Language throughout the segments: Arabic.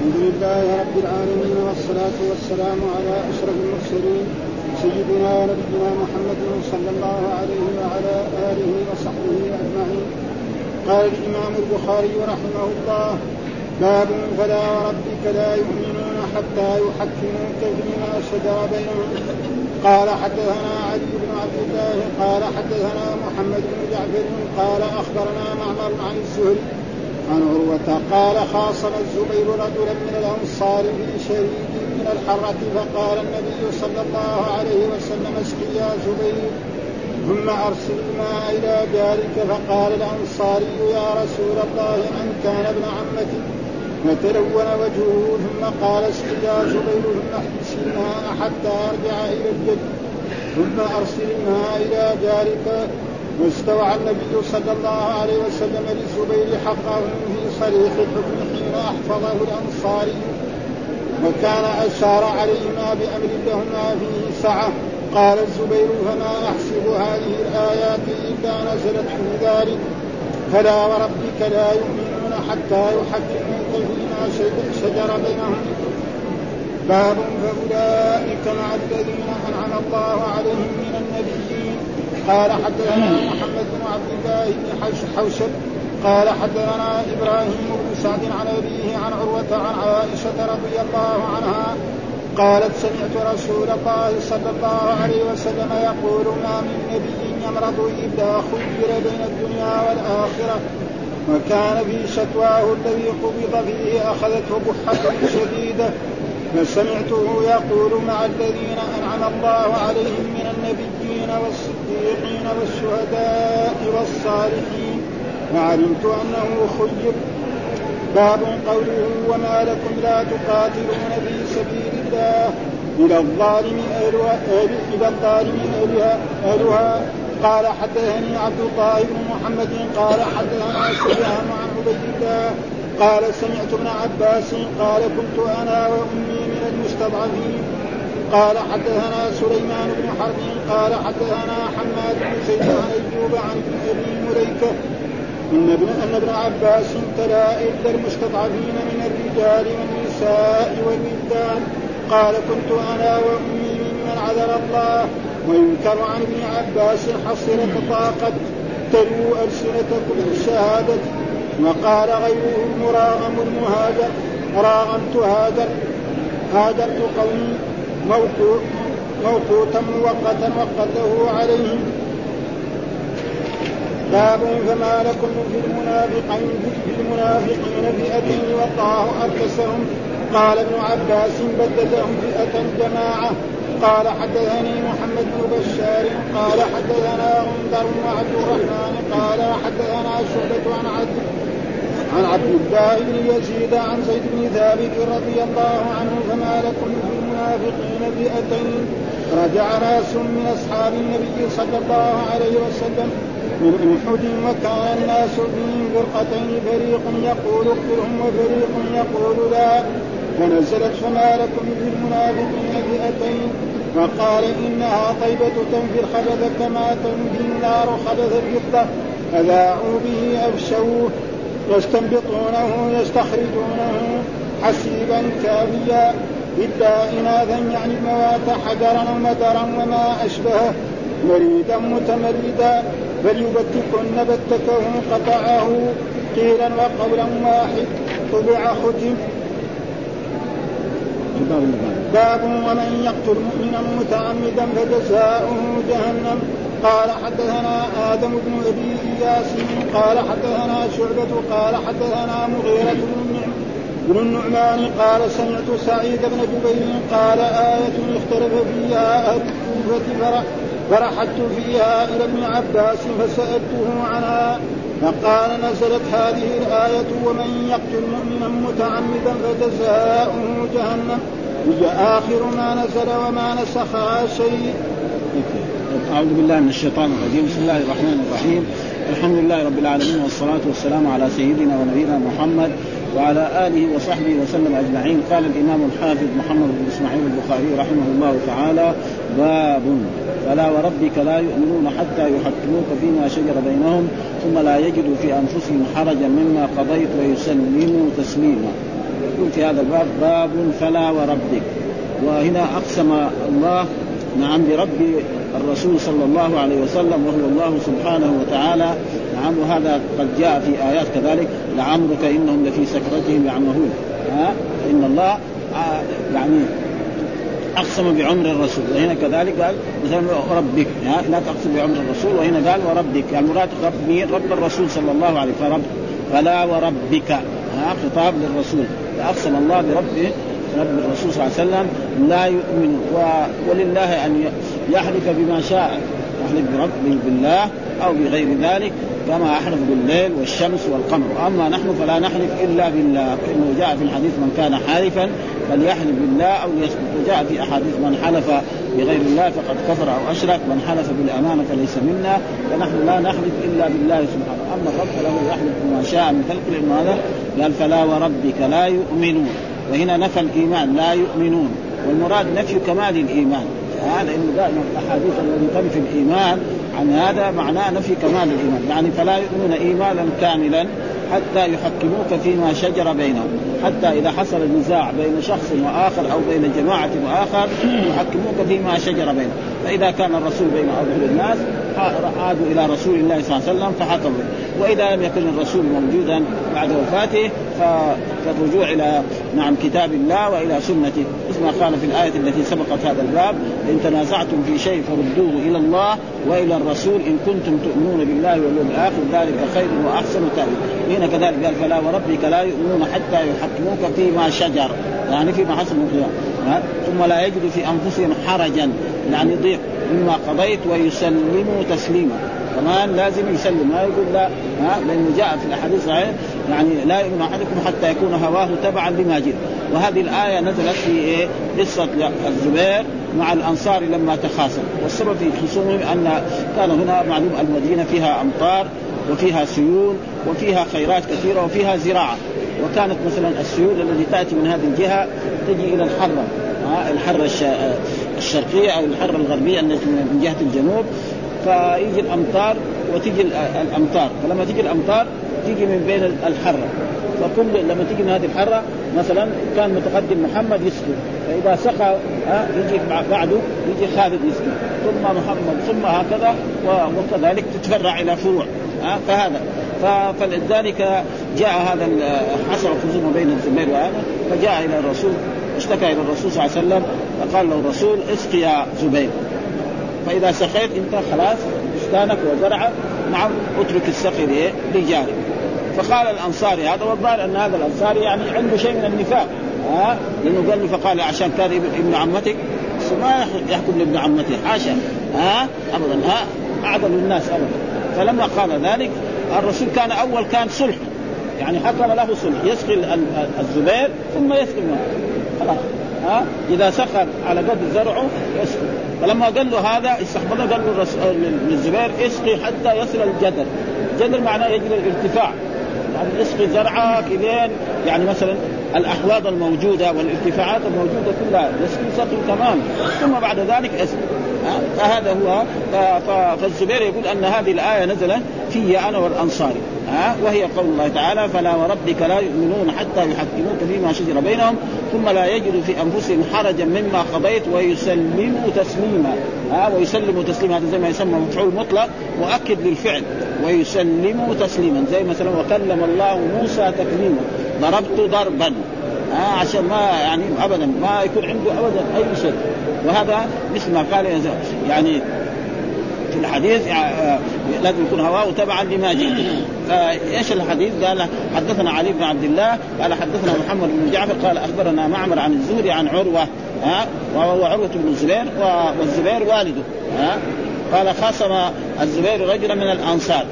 الحمد لله رب العالمين والصلاة والسلام على أشرف المرسلين سيدنا ونبينا محمد صلى الله عليه وعلى آله وصحبه أجمعين. قال الإمام البخاري رحمه الله باب فلا وربك لا يؤمنون حتى يحكموك فيما شجر بينهم. قال حدثنا علي بن عبد الله قال حدثنا محمد بن جعفر قال أخبرنا معمر عن الزهري عن عروة قال خاصم الزبير رجلا من الأنصار في شريك من الحرة فقال النبي صلى الله عليه وسلم اسقي يا زبير. ثم أرسل الماء إلى جارك فقال الأنصاري يا رسول الله من كان ابن عمتي؟ فتلون وجهه ثم قال اسق يا زبير ثم احبس الماء حتى أرجع إلى الجد ثم أرسل الماء إلى جارك واستوعى النبي صلى الله عليه وسلم للزبير حقه في صريح الحكم حين أحفظه الأنصاري وكان أشار عليهما بأمر لهما فيه سعه قال الزبير فما أحسب هذه الآيات إلا نزلت في ذلك. فلا وربك لا يؤمنون حتى يحكموك فيما شجر بينهم. باب فأولئك مع الذين أنعم الله عليهم من النبيين قال حدثنا محمد بن عبد الله بن حوشب قال حدثنا إبراهيم بن سعد عن أبيه عن عروة عن عائشة رضي الله عنها قالت سمعت رسول الله صلى الله عليه وسلم يقول ما من نبي يمرض إلا خير بين الدنيا والآخرة وكان في شكواه الذي قبض فيه أخذته بحه شديده فسمعته يقول مع الذين أنعم الله عليهم من النبيين والصديقين والشهداء والصالحين وعلمت أنه خير. باب قوله وما لكم لا تقاتلون في سبيل الله إلى الظالم اهلها إلى الظالم اهلها أهلها. قال حدثني عبد الله بن محمد قال حدثنا سفيان عن عبيد الله قال سمعت ابن عباس قال كنت أنا وأمي من المستضعفين. قال حدثنا سليمان بن حرب قال حدثنا حماد بن زيد عن أيوب عن أبي مليكة. إن ابن أن ابن عباس تلا إلا المستضعفين من الرجال والنساء والولدان. قال كنت أنا وأمي ممن عذر الله. وينكر عن ابن عباس حصلت طاقت تلو ألسنتكم بالشهاده وقال غيره المراغم المهاجر راغمت هاجر هاجرت قومي موقوتا مؤقتا وقته عليهم. باب فما لكم في المنافقين في المنافقين فئتين والله أركسهم. قال ابن عباس بددهم فئة جماعة. قال حدثني محمد بن بشار. قال حدثنا غندر وعبد الرحمن. قال حدثنا شعبة عن عبد عن عبد الله بن يزيد عن زيد بن ثابت رضي الله عنه فما لكم في المنافقين فئتين. رجع ناس من أصحاب النبي صلى الله عليه وسلم من أحد وكان الناس فيهم فرقتين فريق يقول اقتلهم وفريق يقول لا. فنزلت فما لكم في المنافقين فئتين. وقال إنها طيبة تنفي الخبث كما تنفي النار خبث الفضة فذاعوا به أفشوه. يستنبطونه يستخرجونه حسيبا كافيا. إلا إناثا يعني الموات حجرا ومدرا وما أشبهه. مريدا متمردا. فليبتكن بتكه قطعه قيلا وقولا واحد. طبع ختم باب ومن يقتل مؤمنا متعمدا فجزاؤه جهنم. قال حدثنا آدم بن أبي اياس قال حدثنا شعبة قال حدثنا مغيرة بن النعمان قال سمعت سعيد بن جبير قال آية اختلف فيها أهل الكوفة فرحت فيها إلى ابن عباس فسألته عنها فقال نزلت هذه الآية ومن يقتل مؤمنا متعمدا فجزاؤه جهنم آخر ما نزل وما نسخها شيء. أعوذ بالله من الشيطان الرجيم. بسم الله الرحمن الرحيم. الحمد لله رب العالمين والصلاة والسلام على سيدنا ونبينا محمد وعلى آله وصحبه وسلم أجمعين. قال الإمام الحافظ محمد بن إسماعيل البخاري رحمه الله تعالى باب فلا وربك لا يؤمنون حتى يحكموك فيما شجر بينهم ثم لا يجدوا في أنفسهم حرجا مما قضيت ويسلموا تسليما. يقول في هذا الباب باب فلا وربك. وهنا أقسم الله نعم برب الرسول صلى الله عليه وسلم وهو الله سبحانه وتعالى. نعم وهذا قد جاء في آيات كذلك. لعمرك إنهم لفي سكرتهم يعمهون. ها؟ ان الله آه، يعني أقسم بعمر الرسول. وهنا كذلك قال مثلا ربك. لا تقسم بعمر الرسول. وهنا قال وربك. يعني المراد رب مين؟ رب الرسول صلى الله عليه وسلم. فرب فلا وربك. ها؟ خطاب للرسول. فأقسم الله بربه رب الرسول صلى الله عليه وسلم لا يؤمن و... ولله أن يحلف بما شاء. يحلف برب بالله أو بغير ذلك كما احلف بالليل والشمس والقمر. أما نحن فلا نحلف إلا بالله. فإنه جاء في الحديث من كان حالفا فليحلف بالله أو ليسكت وجاء في أحاديث من حلف بغير الله فقد كفر أو أشرك. من حلف بالأمانة فليس منا. فنحن لا نحلف إلا بالله سبحانه. أما الرب فله يحلف بما شاء من خلق لأنه هذا قال فلا وربك لا يؤمنون. وهنا نفى الإيمان لا يؤمنون. والمراد نفي كمال الإيمان. هذا إنه دائما الأحاديث التي تنفي الإيمان عن هذا معناه نفي كمال الإيمان. يعني فلا يؤمنون ايمانا كاملا حتى يحكموك فيما شجر بينهم. حتى إذا حصل نزاع بين شخص وآخر أو بين جماعة وآخر يحكموك فيما شجر بينهم. فإذا كان الرسول بين اظهر الناس عادوا إلى رسول الله صلى الله عليه وسلم فحكموا وإذا لم يكن الرسول موجودا بعد وفاته فالرجوع إلى نعم كتاب الله وإلى سنته. مثل ما قال في الآية التي سبقت هذا الباب إن تنازعتم في شيء فردوه إلى الله وإلى الرسول إن كنتم تؤمنون بالله واليوم الآخر ذلك خير وأحسن تاويل هنا كذلك قال فلا وربك لا يؤمنون حتى يحكموك فيما شجر يعني فيما حصل من ثم لا يجد في أنفسهم حرجا يعني ضيق مما قضيت ويسلموا تسليما. كمان لازم يسلم ما يقول لا ها؟ لأنه جاء في الأحاديث الصحيحه يعني لا يؤمن أحدكم حتى يكون هواه تبعا لما جئت. وهذه الآية نزلت في إيه؟ قصة الزبير مع الأنصار لما تخاصم. والسبب في خصومهم أن كان هنا معلوم المدينة فيها أمطار وفيها سيول وفيها خيرات كثيرة وفيها زراعة. وكانت مثلا السيول التي تأتي من هذه الجهة تجي إلى الحرة الحرة الشرقية أو الحرة الغربية التي من جهة الجنوب فيجي الأمطار وتجي الأمطار فلما تجي الأمطار تيجي من بين الحرة. فكل لما تيجي من هذه الحرة مثلا كان متقدم محمد يسكن فإذا سقى يجي بعده يجي خالد يسكن ثم محمد ثم هكذا وكذلك تتفرع إلى فروع فهذا. فلذلك جاء هذا حصل خصومه بين الزبير وهذا فجاء إلى الرسول اشتكى إلى الرسول صلى الله عليه وسلم فقال له الرسول اسقي يا زبير. فإذا سقيت أنت خلاص بستانك وزرعك نعم اترك السقي لجارك. فقال الأنصاري هذا والظاهر أن هذا الأنصاري يعني عنده شيء من النفاق. ها؟ لأنه قال فقال عشان كان ابن عمتك. ما يحكم لابن عمته حاشا. ها؟ ابدا ها؟ اعظم الناس ابدا. فلما قال ذلك الرسول كان أول كان صلح. يعني حكم له صلح. يسقي الزبير ثم يسقي خلاص. ها؟ إذا سخر على قدر زرعه يسقي. فلما قال له هذا استحفظه قال له للزبير اسقي حتى يصل الجدر. الجدر معناه يجري الارتفاع. يعني اسقي زرعك الين يعني مثلا الأحواض الموجودة والارتفاعات الموجودة كلها يسقي سقي تمام. ثم بعد ذلك اسقي فهذا هو. فالزبير يقول أن هذه الآية نزلت في أنا والأنصاري ها؟ وهي قول الله تعالى فلا وربك لا يؤمنون حتى يحكموك فيما شجر بينهم ثم لا يجدوا في أنفسهم حرجا مما قضيت ويسلموا تسليما. ها؟ ويسلموا تسليما هذا زي ما يسمى مفعول مطلق مؤكد للفعل. ويسلموا تسليما زي مثلا وكلم الله موسى تكليما ضربت ضربا. ها؟ عشان ما يعني ابدا ما يكون عنده ابدا أي شيء. وهذا مثل ما قال يعني في الحديث آه، لازم يكون هواه تبعا لما جئت. فايش الحديث؟ قال حدثنا علي بن عبد الله قال حدثنا محمد بن جعفر قال أخبرنا معمر عن الزهري عن عروة ها وهو عروة بن الزبير والزبير والده ها قال خاصم الزبير رجلا من الأنصار.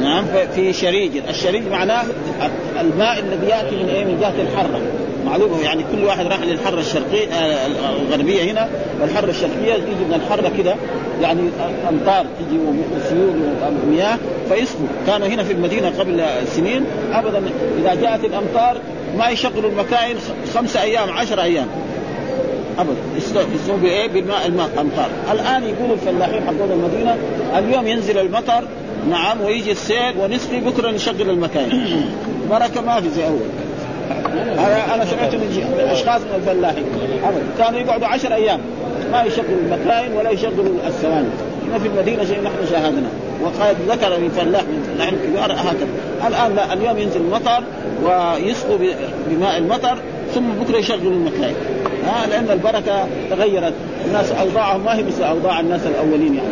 نعم في شريج. الشريج معناه الماء الذي يأتي من إيه؟ من جهه الحرة. معلومة يعني كل واحد راح للحرة الشرقية آه، الغربية هنا والحرة الشرقية تيجي من الحرة كده يعني أمطار تجي وسيول ومياه فيسقوا كانوا هنا في المدينة قبل سنين. ابدا إذا جاءت الأمطار ما يشغلوا المكاين خمسة أيام عشر أيام. ابدا. يسقوا بإيه؟ بالماء الماء أمطار. الآن يقولوا الفلاحين حقون المدينة اليوم ينزل المطر نعم ويجي السيل ونسقي بكرة نشغل المكاين. بركه ما في زي أول. أنا سمعت من أشخاص من الفلاحين. كانوا يقعدوا عشر أيام. ما يشغلوا المكاين ولا يشغلوا الثواني هنا في المدينة شيء نحن شاهدنا. وقد ذكر لي فلاح من الفلاحين الكبار هكذا الآن لا اليوم ينزل المطر ويسقوا بماء المطر ثم بكرة يشغلوا المكاين. ها لأن البركة تغيرت. الناس أوضاعهم ما هي مثل أوضاع الناس الأولين يعني.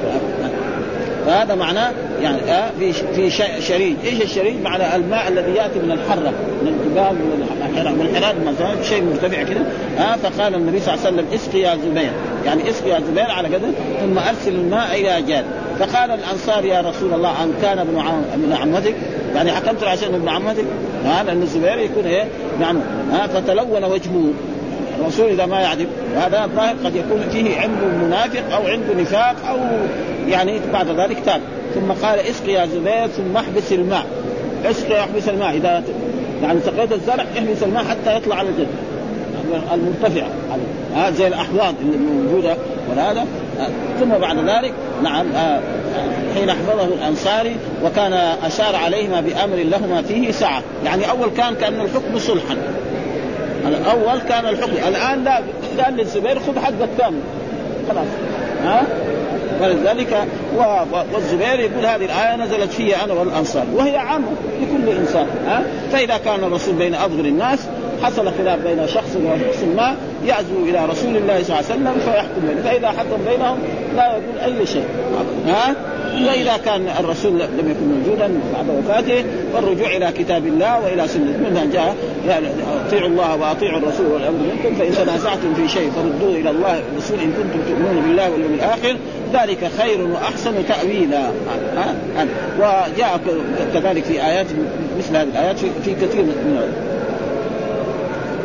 فهذا معناه يعني آه في في شريج، إيش الشريج؟ معنى الماء الذي يأتي من الحرة من الجبال من والحراد مثلا شيء مرتفع كده. آه فقال النبي صلى الله عليه وسلم اسقي يا زبير، يعني اسقي يا زبير على كده ثم أرسل الماء إلى جاد، فقال الأنصار يا رسول الله أن كان ابن ابن عمتك. يعني حكمت عشان ابن عمتك؟ ها لأن الزبير يكون إيه؟ نعم. ها فتلون وجهه. الرسول إذا ما يعدل وهذا الظاهر قد يكون فيه عنده منافق أو عنده نفاق أو يعني بعد ذلك تاب. ثم قال اسقي يا زبير ثم احبس الماء. اسقي احبس الماء. إذا يعني سقيت الزرع احبس الماء حتى يطلع على الجد المرتفعة ها زي الأحواض اللي موجودة وهذا ثم بعد ذلك نعم آه حين أحفظه الأنصاري وكان أشار عليهما بأمر لهما فيه سعه، يعني أول كان كأن الحكم صلحا. الأول كان الحكم، الآن لا قال للزبير خذ حقك كامل. خلاص. ها؟ فلذلك والزبير يقول هذه الآية نزلت في أنا والأنصار وهي عامة لكل إنسان ها؟ فإذا كان الرسول بين أفضل الناس حصل خلاف بين شخص وشخص ما يعزو إلى رسول الله صلى الله عليه وسلم فيحكم فإذا حكم بينهم لا يقول أي شيء. ها؟ واذا كان الرسول لم يكن موجودا بعد وفاته فالرجوع إلى كتاب الله وإلى سنة من جاء يعني أطيعوا الله وأطيعوا الرسول والأمر منكم فإن تنازعتم في شيء فردوه إلى الله والرسول إن كنتم تؤمنون بالله واليوم الآخر ذلك خير وأحسن تأويلا. وجاء كذلك في آيات مثل هذه الآيات في كثير من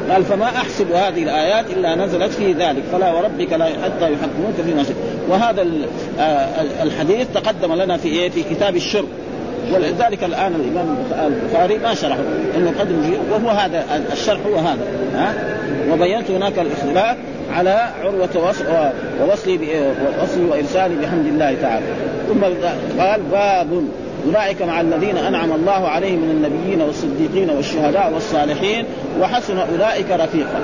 قال فما أحسب هذه الآيات إلا نزلت في ذلك. فلا وربك لا حتى يحكموك فيما وهذا آه، الحديث تقدم لنا في إيه؟ في كتاب الشرب ولذلك الآن الإمام البخاري ما شرحه. إنه قد وهو هذا الشرح هو هذا. ها؟ وبينت هناك الاختلاف على عروة ووصلي ووصلي وإرسالي بحمد الله تعالى. ثم قال باب أولئك مع الذين أنعم الله عليهم من النبيين والصديقين والشهداء والصالحين وحسن أولئك رفيقا.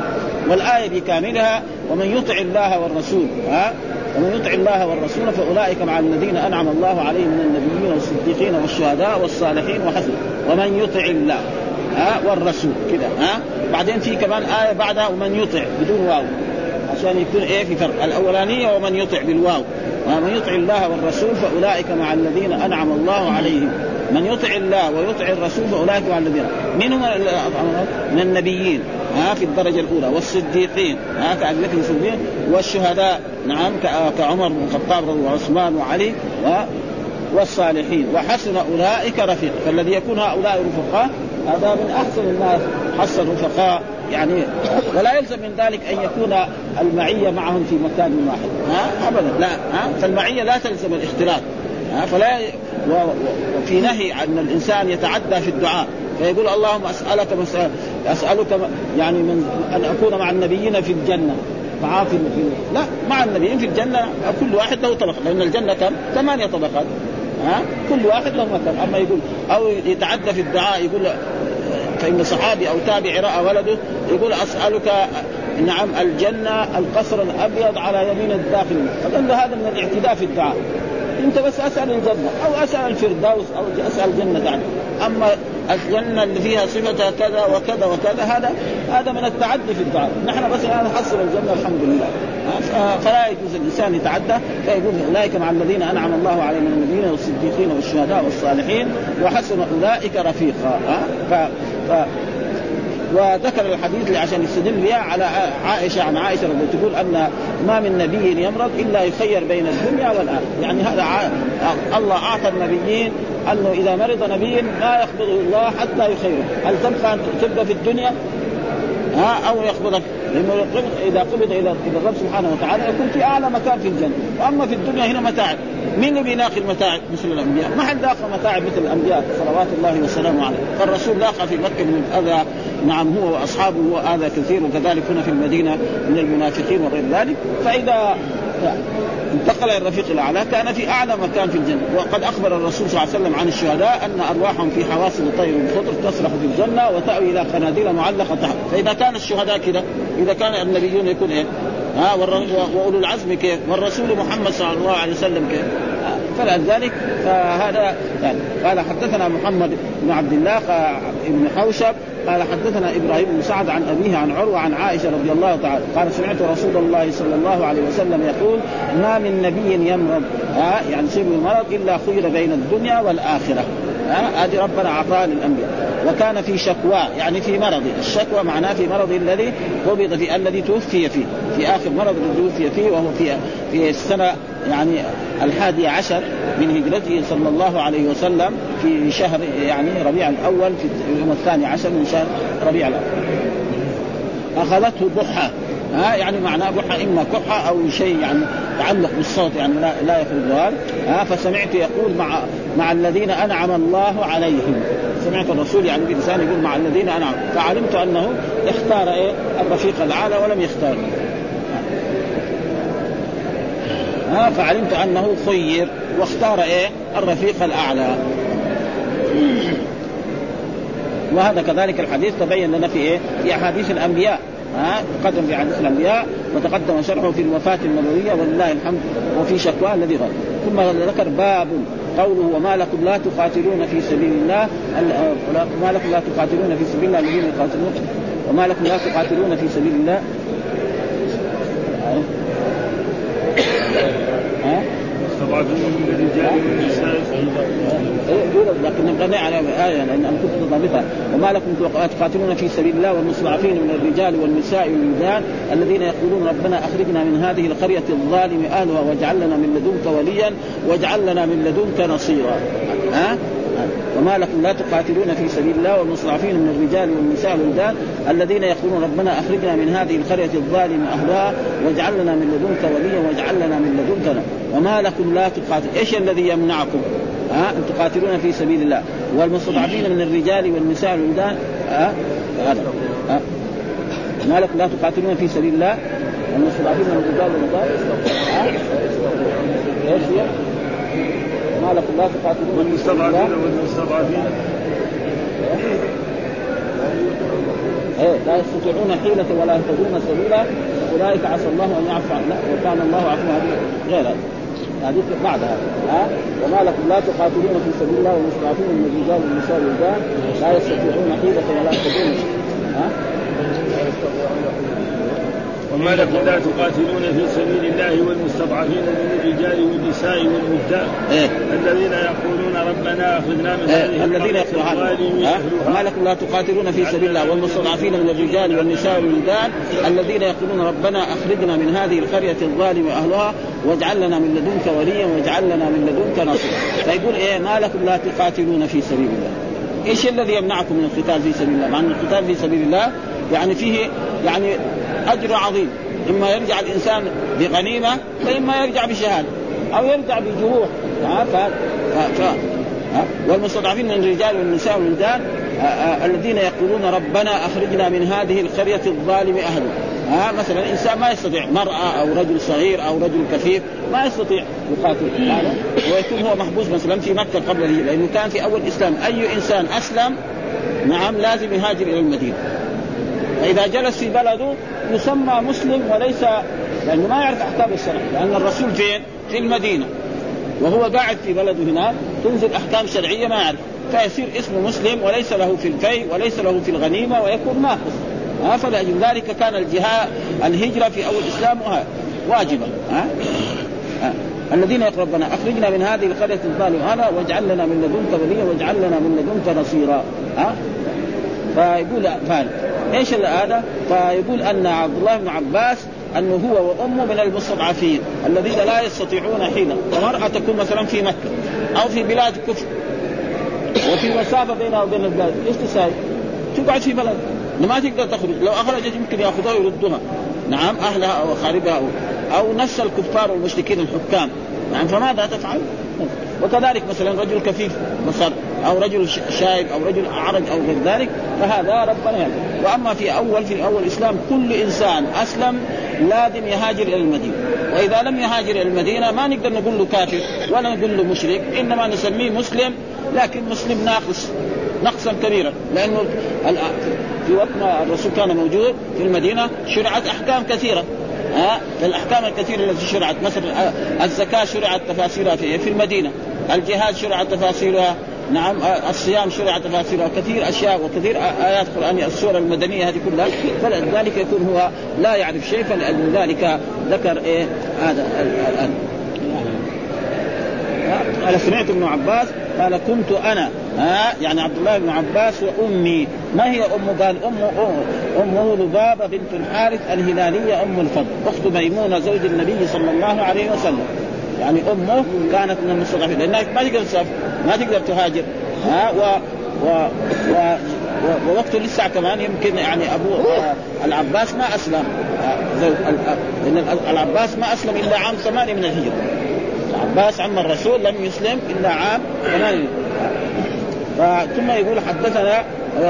والآية بكاملها ومن يطع الله والرسول ها؟ ومن يطع الله والرسول فأولئك مع الذين أنعم الله عليهم من النبيين والصديقين والشهداء والصالحين وحسن. ومن يطع الله ها؟ والرسول كذا ها؟ بعدين في كمان آية بعدها ومن يطع بدون واو. عشان يكون إيه في فرق؟ الأولانية ومن يطع بالواو. ومن يطع الله والرسول فأولئك مع الذين أنعم الله عليهم. من يطع الله ويطع الرسول فأولئك مع الذين. من هم من النبيين؟ ها في الدرجة الأولى. والصديقين. ها كأبي بكر الصديق. والشهداء. نعم كعمر بن الخطاب وعثمان وعلي. والصالحين. وحسن أولئك رفيقا فالذي يكون هؤلاء رفقاء هذا من أحسن الناس. حسن رفقاء. يعني ولا يلزم من ذلك أن يكون المعية معهم في مكان واحد. ها؟ ابدا. لا. ها؟ فالمعية لا تلزم الاختلاط. ها؟ فلا وفي نهي أن الإنسان يتعدى في الدعاء. فيقول اللهم أسألك مسألة أسألك يعني من أن أكون مع النبيين في الجنة. معاه في لا. مع النبيين في الجنة كل واحد له طبقة. لأن الجنة كم؟ ثمانية طبقات. ها؟ كل واحد له مكان. أما يقول أو يتعدى في الدعاء يقول فإن صحابي أو تابعي رأى ولده يقول أسألك نعم الجنة القصر الأبيض على يمين الداخل. فقال هذا من الاعتداء في الدعاء. أنت بس أسأل الجنة أو أسأل الفردوس أو أسأل الجنه يعني أما الجنة اللي فيها صفتها كذا وكذا وكذا هذا هذا من التعدي في الدعاء. نحن بس الآن نحصل الجنة الحمد لله. فلا يجوز الإنسان يتعدى فيقول أولئك مع الذين أنعم الله عليهم من النبيين والصديقين والشهداء والصالحين وحسن أولئك رفيقا. ف... وذكر الحديث عشان يستدل بها على عائشة عن عائشة رضي تقول أن ما من نبي يمرض إلا يخير بين الدنيا والآخرة، يعني هذا ع... الله أعطى النبيين أنه إذا مرض نبي لا يقبضه الله حتى يخيره، هل تبقى تبقى في الدنيا؟ ها أو يقبضك لأنه إذا قبض إلى الرب سبحانه وتعالى يكون في أعلى مكان في الجنة، وأما في الدنيا هنا متاعب، مين اللي بيلاقي المتاعب مثل الأنبياء؟ ما حد لاقى متاعب مثل الأنبياء صلوات الله وسلامه عليه، فالرسول لاقى في مكة من الاذى نعم هو وأصحابه وهذا كثير وكذلك هنا في المدينة من المنافقين وغير ذلك. فإذا انتقل إلى الرفيق الأعلى كان في أعلى مكان في الجنة. وقد أخبر الرسول صلى الله عليه وسلم عن الشهداء أن أرواحهم في حواصل الطير والخضر تسرح في الجنة وتأوي إلى قناديل معلقة تحت. فإذا كان الشهداء كذا إذا كان النبيون يكون إيه؟ ها وأولو العزم كيف؟ والرسول محمد صلى الله عليه وسلم كيف؟ فلذلك فهذا يعني قال حدثنا محمد بن عبد الله بن حوشب قال حدثنا إبراهيم بن سعد عن أبيه عن عروة عن عائشة رضي الله تعالى قال سمعت رسول الله صلى الله عليه وسلم يقول ما من نبي يمرض يعني يصيب المرض إلا خير بين الدنيا والآخرة. هذه ربنا أعطاها للأنبياء. وكان في شكوى يعني في مرض. الشكوى معناه في مرض الذي قبض في الذي توفي فيه. في آخر مرض توفي فيه وهو في في السنة يعني الحادي عشر من هجرته صلى الله عليه وسلم في شهر يعني ربيع الأول في اليوم الثاني عشر من شهر ربيع الأول. أخذته ضحى. ها يعني معناه بحى إما كحة أو شيء يعني تعلق بالصوت يعني لا, لا يخرج ها فسمعت يقول مع مع الذين أنعم الله عليهم. سمعت الرسول يعني بلسان يقول مع الذين أنعم. فعلمت أنه اختار إيه؟ الرفيق الأعلى ولم يختار. ها فعلمت أنه خير واختار إيه؟ الرفيق الأعلى. وهذا كذلك الحديث تبين لنا في إيه؟ في أحاديث الأنبياء. ها تقدم في حديث الأنبياء وتقدم شرحه في الوفاة النبوية ولله الحمد وفي شكواه الذي غير ثم ذكر باب قوله وما لكم لا تقاتلون في سبيل الله ما لكم لا تقاتلون في سبيل الله الذين يقاتلون. وما لكم لا تقاتلون في سبيل الله ها؟ لكن نبغى على آية لأن أنا كنت ضابطها وما لكم تقاتلون في سبيل الله والمستضعفين من الرجال والنساء والولدان الذين يقولون ربنا أخرجنا من هذه القرية الظالم أهلها واجعل لنا من لدنك وليا واجعل لنا من لدنك نصيرا. ها؟ وما لكم لا تقاتلون في سبيل الله والمستضعفين من الرجال والنساء والولدان الذين يقولون ربنا أخرجنا من هذه القرية الظالم أهلها واجعل لنا من لدنك وليا واجعل لنا من لدنك. وما لكم لا تقاتلون إيش الذي يمنعكم؟ ها؟ أن تقاتلون في سبيل الله. والمستضعفين من الرجال والنساء والولدان ها؟ هذا. ها؟ ما لكم لا تقاتلون في سبيل الله؟ والمستضعفين من الرجال والنساء إيش هي؟ ما لكم لا تقاتلون والمستضعفين والمستضعفين. إيه لا يستطيعون حيلة ولا يهتدون سبيلا. أولئك عسى الله أن يعفو عنهم وكان الله عفوا غير هذا هذه بعدها ها؟ وما لكم لا تقاتلون في سبيل الله والمستضعفين من الرجال والنساء والولدان لا يستطيعون حيلة ولا يهتدون. ها؟ وما لكم لا تقاتلون في سبيل الله والمستضعفين من الرجال والنساء والولدان إيه؟ الذين يقولون ربنا أخذنا من إيه؟ الذين يقولون وما لكم لا تقاتلون في سبيل الله والمستضعفين من الرجال والنساء والولدان الذين يقولون ربنا أخرجنا من هذه القرية الظالم اهلها واجعل لنا من لدنك وليا واجعل لنا من لدنك نصيرا فيقول إيه ما لكم لا تقاتلون في سبيل الله إيش الذي يمنعكم من القتال في سبيل الله؟ مع أن القتال في سبيل الله يعني فيه يعني أجر عظيم. إما يرجع الإنسان بغنيمة وإما يرجع بشهادة. أو يرجع بجروح. ها ف... ف... ها؟ والمستضعفين من الرجال والنساء والولدان الذين يقولون ربنا أخرجنا من هذه القرية الظالم اهله ها مثلا إنسان ما يستطيع مرأة أو رجل صغير أو رجل كفيف ما يستطيع يقاتل ويكون هو محبوس مثلا في مكة قبل لأنه كان في أول الإسلام. أي إنسان أسلم نعم لازم يهاجر إلى المدينة. فاذا جلس في بلده يسمى مسلم وليس لأنه ما يعرف أحكام الشرع لأن الرسول فين؟ في المدينة. وهو قاعد في بلده هناك تنزل أحكام شرعية ما يعرف. فيصير اسمه مسلم وليس له في الفي وليس له في الغنيمة ويكون ناقص. ها فلذلك كان الجهاد الهجرة في أول الإسلام واجبة ها. الذين يقول ربنا أخرجنا من هذه القرية الظالمة هذا واجعل لنا من لدنك وليا واجعل لنا من لدنك نصيرا ها. فيقول فان إيش هذا؟ فيقول أن عبد الله بن عباس أنه هو وأمه من المستضعفين الذين لا يستطيعون حينا ومرأة تكون مثلا في مكة أو في بلاد كفر. وفي مسافة بينها وبين البلاد. إيش تساوي؟ تقعد في بلد. ما تقدر تخرج. لو أخرجت يمكن يأخذوها ويردوها. نعم أهلها أو اقاربها أو, أو نفس الكفار والمشركين الحكام. نعم فماذا تفعل؟ وكذلك مثلا رجل كفيف مصر. أو رجل شايب أو رجل أعرج أو غير ذلك فهذا ربنا يعلم وأما في اول في اول الإسلام كل إنسان أسلم لازم يهاجر إلى المدينة. وإذا لم يهاجر إلى المدينة ما نقدر نقول له كافر ولا نقول له مشرك إنما نسميه مسلم لكن مسلم ناقص نقصا كبيرا لأنه في وقت ما الرسول كان موجود في المدينة شرعت أحكام كثيرة. ها؟ الاحكام الكثيرة التي شرعت مثلا الزكاة شرعت تفاصيلها في المدينة الجهاد شرعت تفاصيلها نعم الصيام شرع تفاصيلها كثير أشياء وكثير آيات قرانيه السورة المدنية هذه كلها فلذلك يكون هو لا يعرف شيء فلذلك ذكر إيه هذا الان قال سمعت ابن عباس قال كنت أنا ها يعني عبد الله بن عباس وأمي. ما هي أم؟ قال أم امه لبابه بنت الحارث الهلالية أم الفضل. أخت ميمونة زوج النبي صلى الله عليه وسلم. يعني أمه كانت من المستضعفين. لانها ما تقدر تسافر ما تقدر تهاجر. ها و و, و ووقته لسه كمان يمكن يعني أبو العباس ما أسلم. لأن العباس ما أسلم إلا عام ثمانيه من الهجرة. العباس عم الرسول لم يسلم إلا عام ثمانيه ثم يقول حدثنا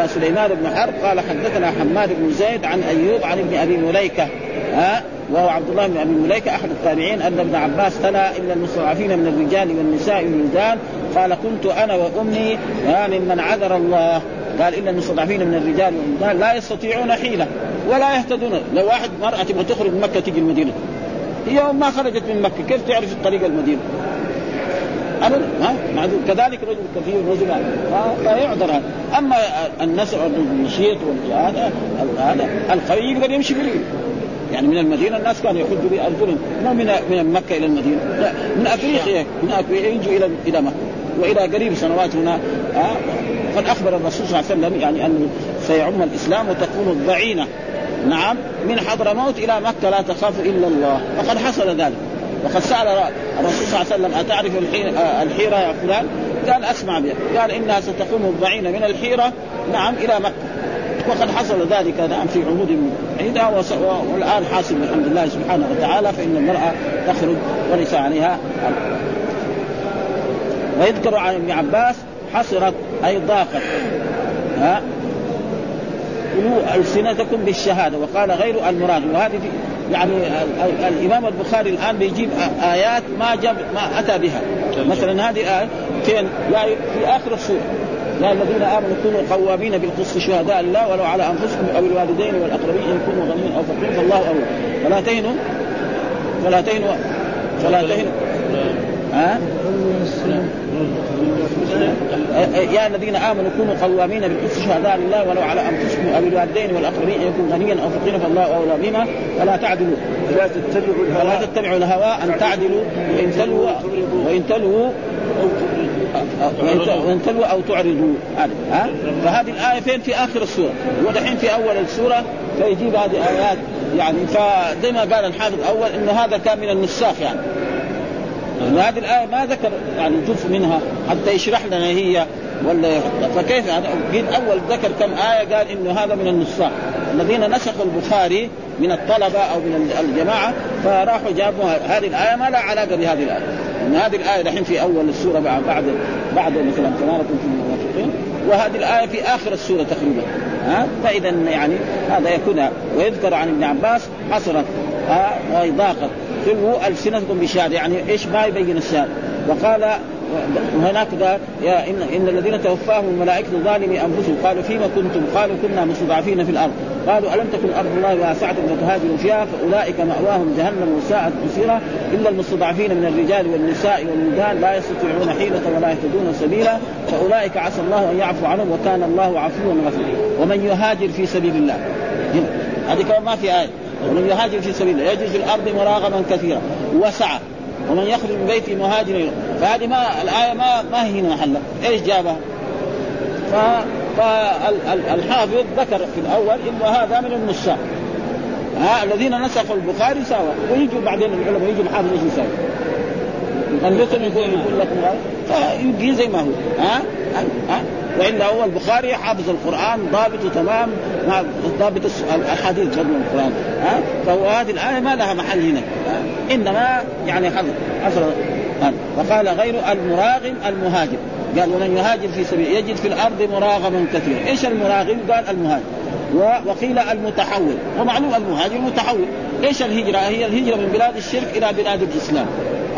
سليمان بن حرب قال حدثنا حماد بن زيد عن أيوب عن ابن أبي مليكة. ها وهو عبد الله بن أبي مليكة أحد التابعين أن ابن عباس تلا إن المستضعفين من الرجال والنساء والولدان قال كنت أنا وأمي ممن عذر الله. قال إن المستضعفين من الرجال والولدان لا يستطيعون حيلة ولا يهتدون. لو واحد مرأة تبغى تخرج من مكة تجي المدينة. هي ما خرجت من مكة كيف تعرف الطريق المدينة؟ أبدا ها؟ معذور. كذلك رجل كثير رجل فيعذر هذا أما النسع والنشيط هذا هذا القوي يقدر يمشي برجله يعني من المدينة الناس كانوا يحجوا بارجلهم مو من من مكة إلى المدينة. لا من أفريقيا من أفريقيا يجوا إلى إلى مكة. وإلى قريب سنوات هنا ها قد أخبر الرسول صلى الله عليه وسلم يعني أنه سيعم الإسلام وتكون الضعينة. نعم من حضرموت إلى مكة لا تخاف إلا الله. وقد حصل ذلك. وقد سأل الرسول صلى الله عليه وسلم أتعرف الحيرة يا فلان؟ قال أسمع بها. قال إنها ستقوم الضعينة من الحيرة نعم إلى مكة. وقد حصل ذلك نعم في عهود بعيدة والآن حاصل الحمد لله سبحانه وتعالى فإن المرأة تخرج وليس عليها ويذكر عن ابن عباس حصرت أي ضاقت. ها؟ ألسنتكم بالشهادة وقال غير المراد. وهذه يعني الإمام البخاري الآن بيجيب آيات ما جاب ما أتى بها. مثلا هذه فين؟ في آخر السورة. يا الذين آمنوا كونوا قوامين بالقسط شهداء لله ولو على أنفسكم أو الوالدين والأقربين ان كونوا غنيين أو فقيرين فالله اولى فلا تهنوا. فلا تهنوا. فلا تهنوا. ها؟ يا الذين آمنوا كونوا قوامين بالقسط شهداء لله ولو على أنفسكم أو الوالدين والأقربين ان يكون غنيا أو فقيرا فالله أولى بهما. فلا تعدلوا. فلا تتبعوا الهوى. فلا تتبعوا الهوى أن تعدلوا. وإن تلووا وإن تلووا وإن تلووا أو تعرضوا. ها؟ فهذه الآية فين؟ في آخر السورة. ودحين في أول السورة فيجيب هذه ايات يعني فزي ما قال الحافظ اول انه هذا كان من النساخ يعني. لأن هذه الآية ما ذكر يعني جزء منها حتى يشرح لنا هي ولا فكيف يعني؟ أول ذكر كم آية قال إنه هذا من النساخ. الذين نسخوا البخاري من الطلبة أو من الجماعة فراحوا جابوا هذه الآية ما لها علاقة بهذه الآية. إن هذه الآية دحين في أول السورة بعد بعد مثلا كما في المنافقين وهذه الآية في آخر السورة تقريبا. ها؟ فإذا يعني هذا يكون ويذكر عن ابن عباس حصرت ها؟ وضاقت تلو ألسنتكم بشهادة يعني إيش ما يبين الشهادة وقال وهناك قال يا إن, إن الذين توفاهم الملائكة ظالمي أنفسهم. قالوا فيما كنتم؟ قالوا كنا مستضعفين في الأرض. قالوا ألم تكن أرض الله واسعة فتهاجروا فيها؟ فأولئك مأواهم جهنم وساءت مصيرا إلا المستضعفين من الرجال والنساء والولدان لا يستطيعون حيلة ولا يهتدون سبيلا. فأولئك عسى الله أن يعفو عنهم وكان الله عفوا غفورا. ومن يهاجر في سبيل الله. هذه كمان ما في آية. ومن يهاجر في سبيل الله يجد في الأرض مراغما كثيرا. وسعة. ومن يخرج من بيته مهاجرا فهذه ما الآية ما ما هي هنا محلها إيش جابها؟ فالحافظ ذكر في الأول انه هذا من النساء ها الذين نسخوا البخاري سوا ويجوا بعدين العلماء يجوا الحافظ إيش يساوي؟ يغلطهم يقول يقول لك فيجي زي ما هو. ها؟ ها؟ والا هو البخاري حافظ القرآن ضابطه تمام ضابط الأحاديث قبل القرآن. ها؟ فهو هذه الآية ما لها محل هنا. إنما يعني حصل. وقال غير المراغم المهاجر. قال ومن يهاجر في سبيل يجد في الأرض مراغما كثيرا، إيش المراغم؟ قال المهاجر. وقيل المتحول. ومعلوم المهاجر متحول. إيش الهجرة؟ هي الهجرة من بلاد الشرك إلى بلاد الإسلام.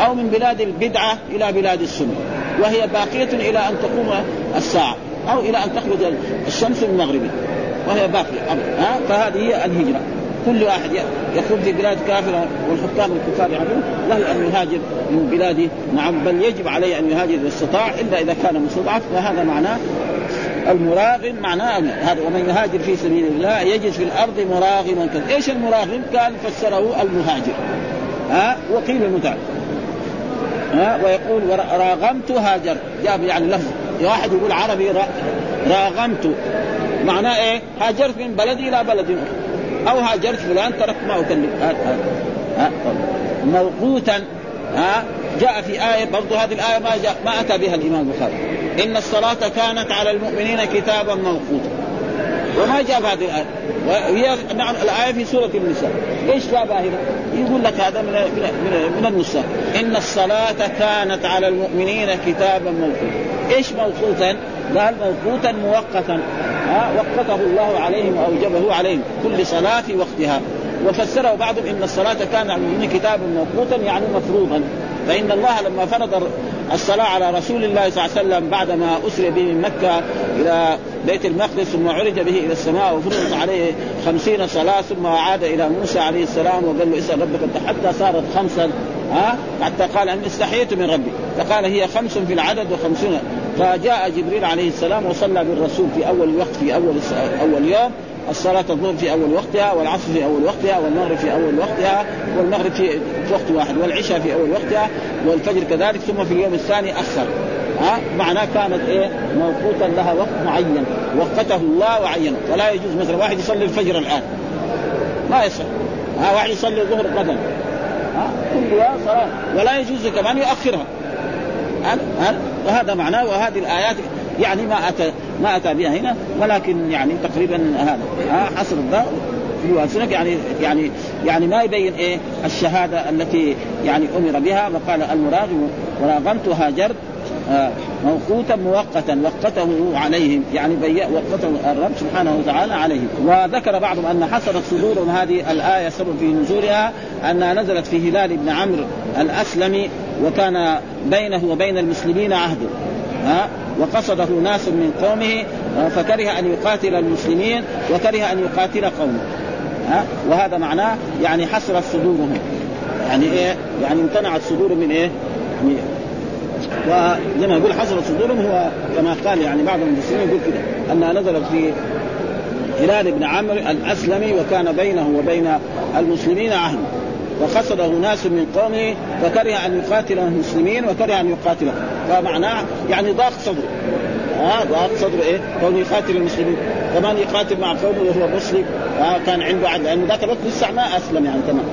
أو من بلاد البدعة إلى بلاد السنة وهي باقية إلى أن تقوم الساعة أو إلى أن تخرج الشمس من مغربها وهي باقية ها؟ فهذه هي الهجرة. كل واحد يخرج في بلاد كافرة والحكام الكفار يعلمون له أن يهاجر من بلاده نعم بل يجب عليه أن يهاجر إذا استطاع إلا إذا كان مستضعف وهذا معناه المراغم معناه هذا ومن يهاجر في سبيل الله يجد في الأرض مراغما كذا إيش المراغم؟ قال فسره المهاجر ها؟ وقيل المتعب. ها ويقول راغمت هاجر. جاب يعني لفظ. واحد يقول عربي راغمت. معناه إيه؟ هاجرت من بلدي إلى بلد اخر أو هاجرت فلان تركت ما أكلم. موقوتا. ها جاء في آية برضو هذه الآية ما جاء ما أتى بها الإمام البخاري. إن الصلاة كانت على المؤمنين كتابا موقوتا. وما جاء هذه الآية. وهي نعم الآية في سورة النساء. إيش جابها هنا؟ يقول لك هذا من من, من النساء. إن الصلاة كانت على المؤمنين كتابا موقوتا. إيش موقوتا؟ قال موقوتا مؤقتا. ها وقته الله عليهم وأوجبه عليهم. كل صلاة في وقتها. وفسره بعضهم إن الصلاة كان على المؤمنين كتابا موقوتا يعني مفروضا. فإن الله لما فرض الصلاة على رسول الله صلى الله عليه وسلم بعدما أسري به من مكة إلى بيت المقدس ثم عرج به إلى السماء وفرضت عليه خمسين صلاة ثم عاد إلى موسى عليه السلام وقال له اسأل ربك حتى صارت خمسا ها؟ حتى قال ان استحييت من ربي. فقال هي خمس في العدد وخمسون. فجاء جبريل عليه السلام وصلى بالرسول في أول الوقت في أول أول يوم. الصلاة الظهر في أول وقتها والعصر في أول وقتها والمغرب في أول وقتها والمغرب في, وقت واحد والعشاء في أول وقتها والفجر كذلك ثم في اليوم الثاني أخر. ها؟ معناه كانت إيه؟ موقوتا لها وقت معين وقته الله وعينه. فلا يجوز مثلا واحد يصلي الفجر الآن. ما يصح ها؟ واحد يصلي الظهر غدا ها؟ كلها صلاة. ولا يجوز كمان يؤخرها. ها؟ وهذا معناه وهذه الآيات يعني ما أتى ما أتى بها هنا ولكن يعني تقريبا هذا. حصر الضاء في يعني يعني يعني ما يبين إيه الشهادة التي يعني أمر بها. وقال المراغم وراغمت هاجرت آه موقوتا مؤقتا وقته عليهم. يعني وقته الرب سبحانه وتعالى عليهم. وذكر بعضهم أن حصلت صدورهم هذه الآية سبب في نزولها انها نزلت في هلال بن عمرو الأسلمي وكان بينه وبين المسلمين عهد. ها؟ وقصده ناس من قومه فكره أن يقاتل المسلمين وكره أن يقاتل قومه. ها؟ وهذا معناه يعني حسرت صدورهم. يعني إيه؟ يعني امتنعت صدورهم من إيه؟ يعني وزي ما يقول حسرت صدورهم هو كما قال يعني بعض المسلمين يقول كده أنها نزلت في هلال بن عمرو الأسلمي وكان بينه وبين المسلمين عهد. وقصده ناس من قومه فكره أن يقاتل المسلمين وكره أن يقاتل. فمعناه يعني ضاق صدره. ها ضاق صدره إيه؟ كونه يقاتل المسلمين. كمان يقاتل مع قومه وهو مسلم. آه كان عنده عدل. لأنه ذاك الوقت لسه ما أسلم يعني كمان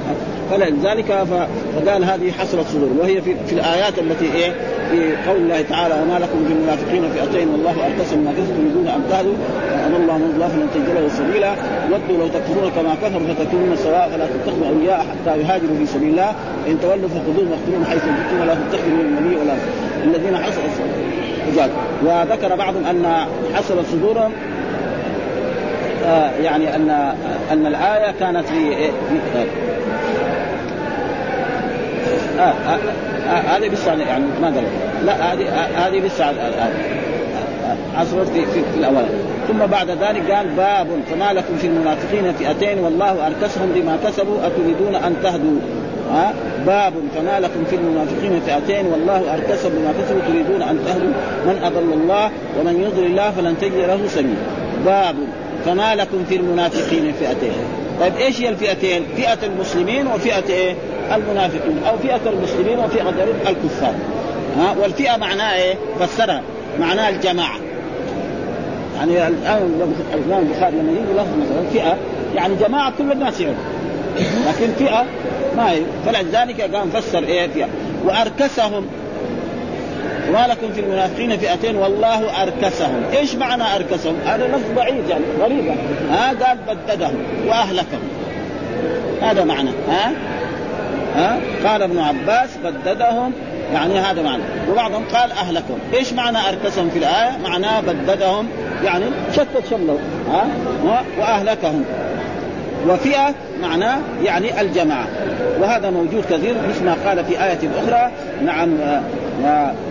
فلذلك فقال هذه حصلت صدور وهي في, في الآيات التي إيه؟ في قول الله تعالى وما لكم في المنافقين فئتين والله ارتسم ما كسبوا تريدون ان تهدوا وأن الله من الله فلن تجد له سبيلا ودوا لو تكفرون كما كفروا فتكونون سواء فلا تتخذوا اولياء حتى يهاجروا في سبيل الله ان تولوا فخذوهم واقتلوهم حيث وجدتم ولا تتخذوا من النبي ولا الذين حصلوا وذكر بعضهم ان حصلت صدورهم آه يعني ان ان الايه كانت في إيه آه آه آه هذه لسه يعني ما قال لا هذه هذه لسه حصلت في, في, في الأول. ثم بعد ذلك قال باب فما لكم في المنافقين فئتين والله أركسهم بما كسبوا أتريدون أن تهدوا. ها؟ باب فما لكم في المنافقين فئتين والله أركسهم بما كسبوا تريدون أن تهدوا. من أضل الله ومن يضل الله فلن تجد له سبيلا. باب. فما لكم في المنافقين فئتين. طيب إيش هي الفئتين؟ فئة المسلمين وفئة إيه؟ المنافقين أو فئة المسلمين وفئة الكفار. ها والفئة معناها إيه؟ فسرها. معناها الجماعة. يعني الآن الامام البخاري لما يجي لفظ مثلا فئة يعني جماعة كل الناس يعرف لكن فئة ما هي. فلذلك قام فسر إيه؟ فئة. وأركسهم. وما لكم في المنافقين فئتين والله أركسهم، إيش معنى أركسهم؟ هذا لفظ بعيد يعني غريبة ها؟ قال بددهم وأهلكهم. هذا معنى. ها؟ ها؟ قال ابن عباس بددهم يعني هذا معنى. وبعضهم قال أهلكهم. إيش معنى أركسهم في الآية؟ معناه بددهم يعني شتت شملهم. ها؟ وأهلكهم. وفئة معناه يعني الجماعة. وهذا موجود كثير مثل ما قال في آية أخرى نعم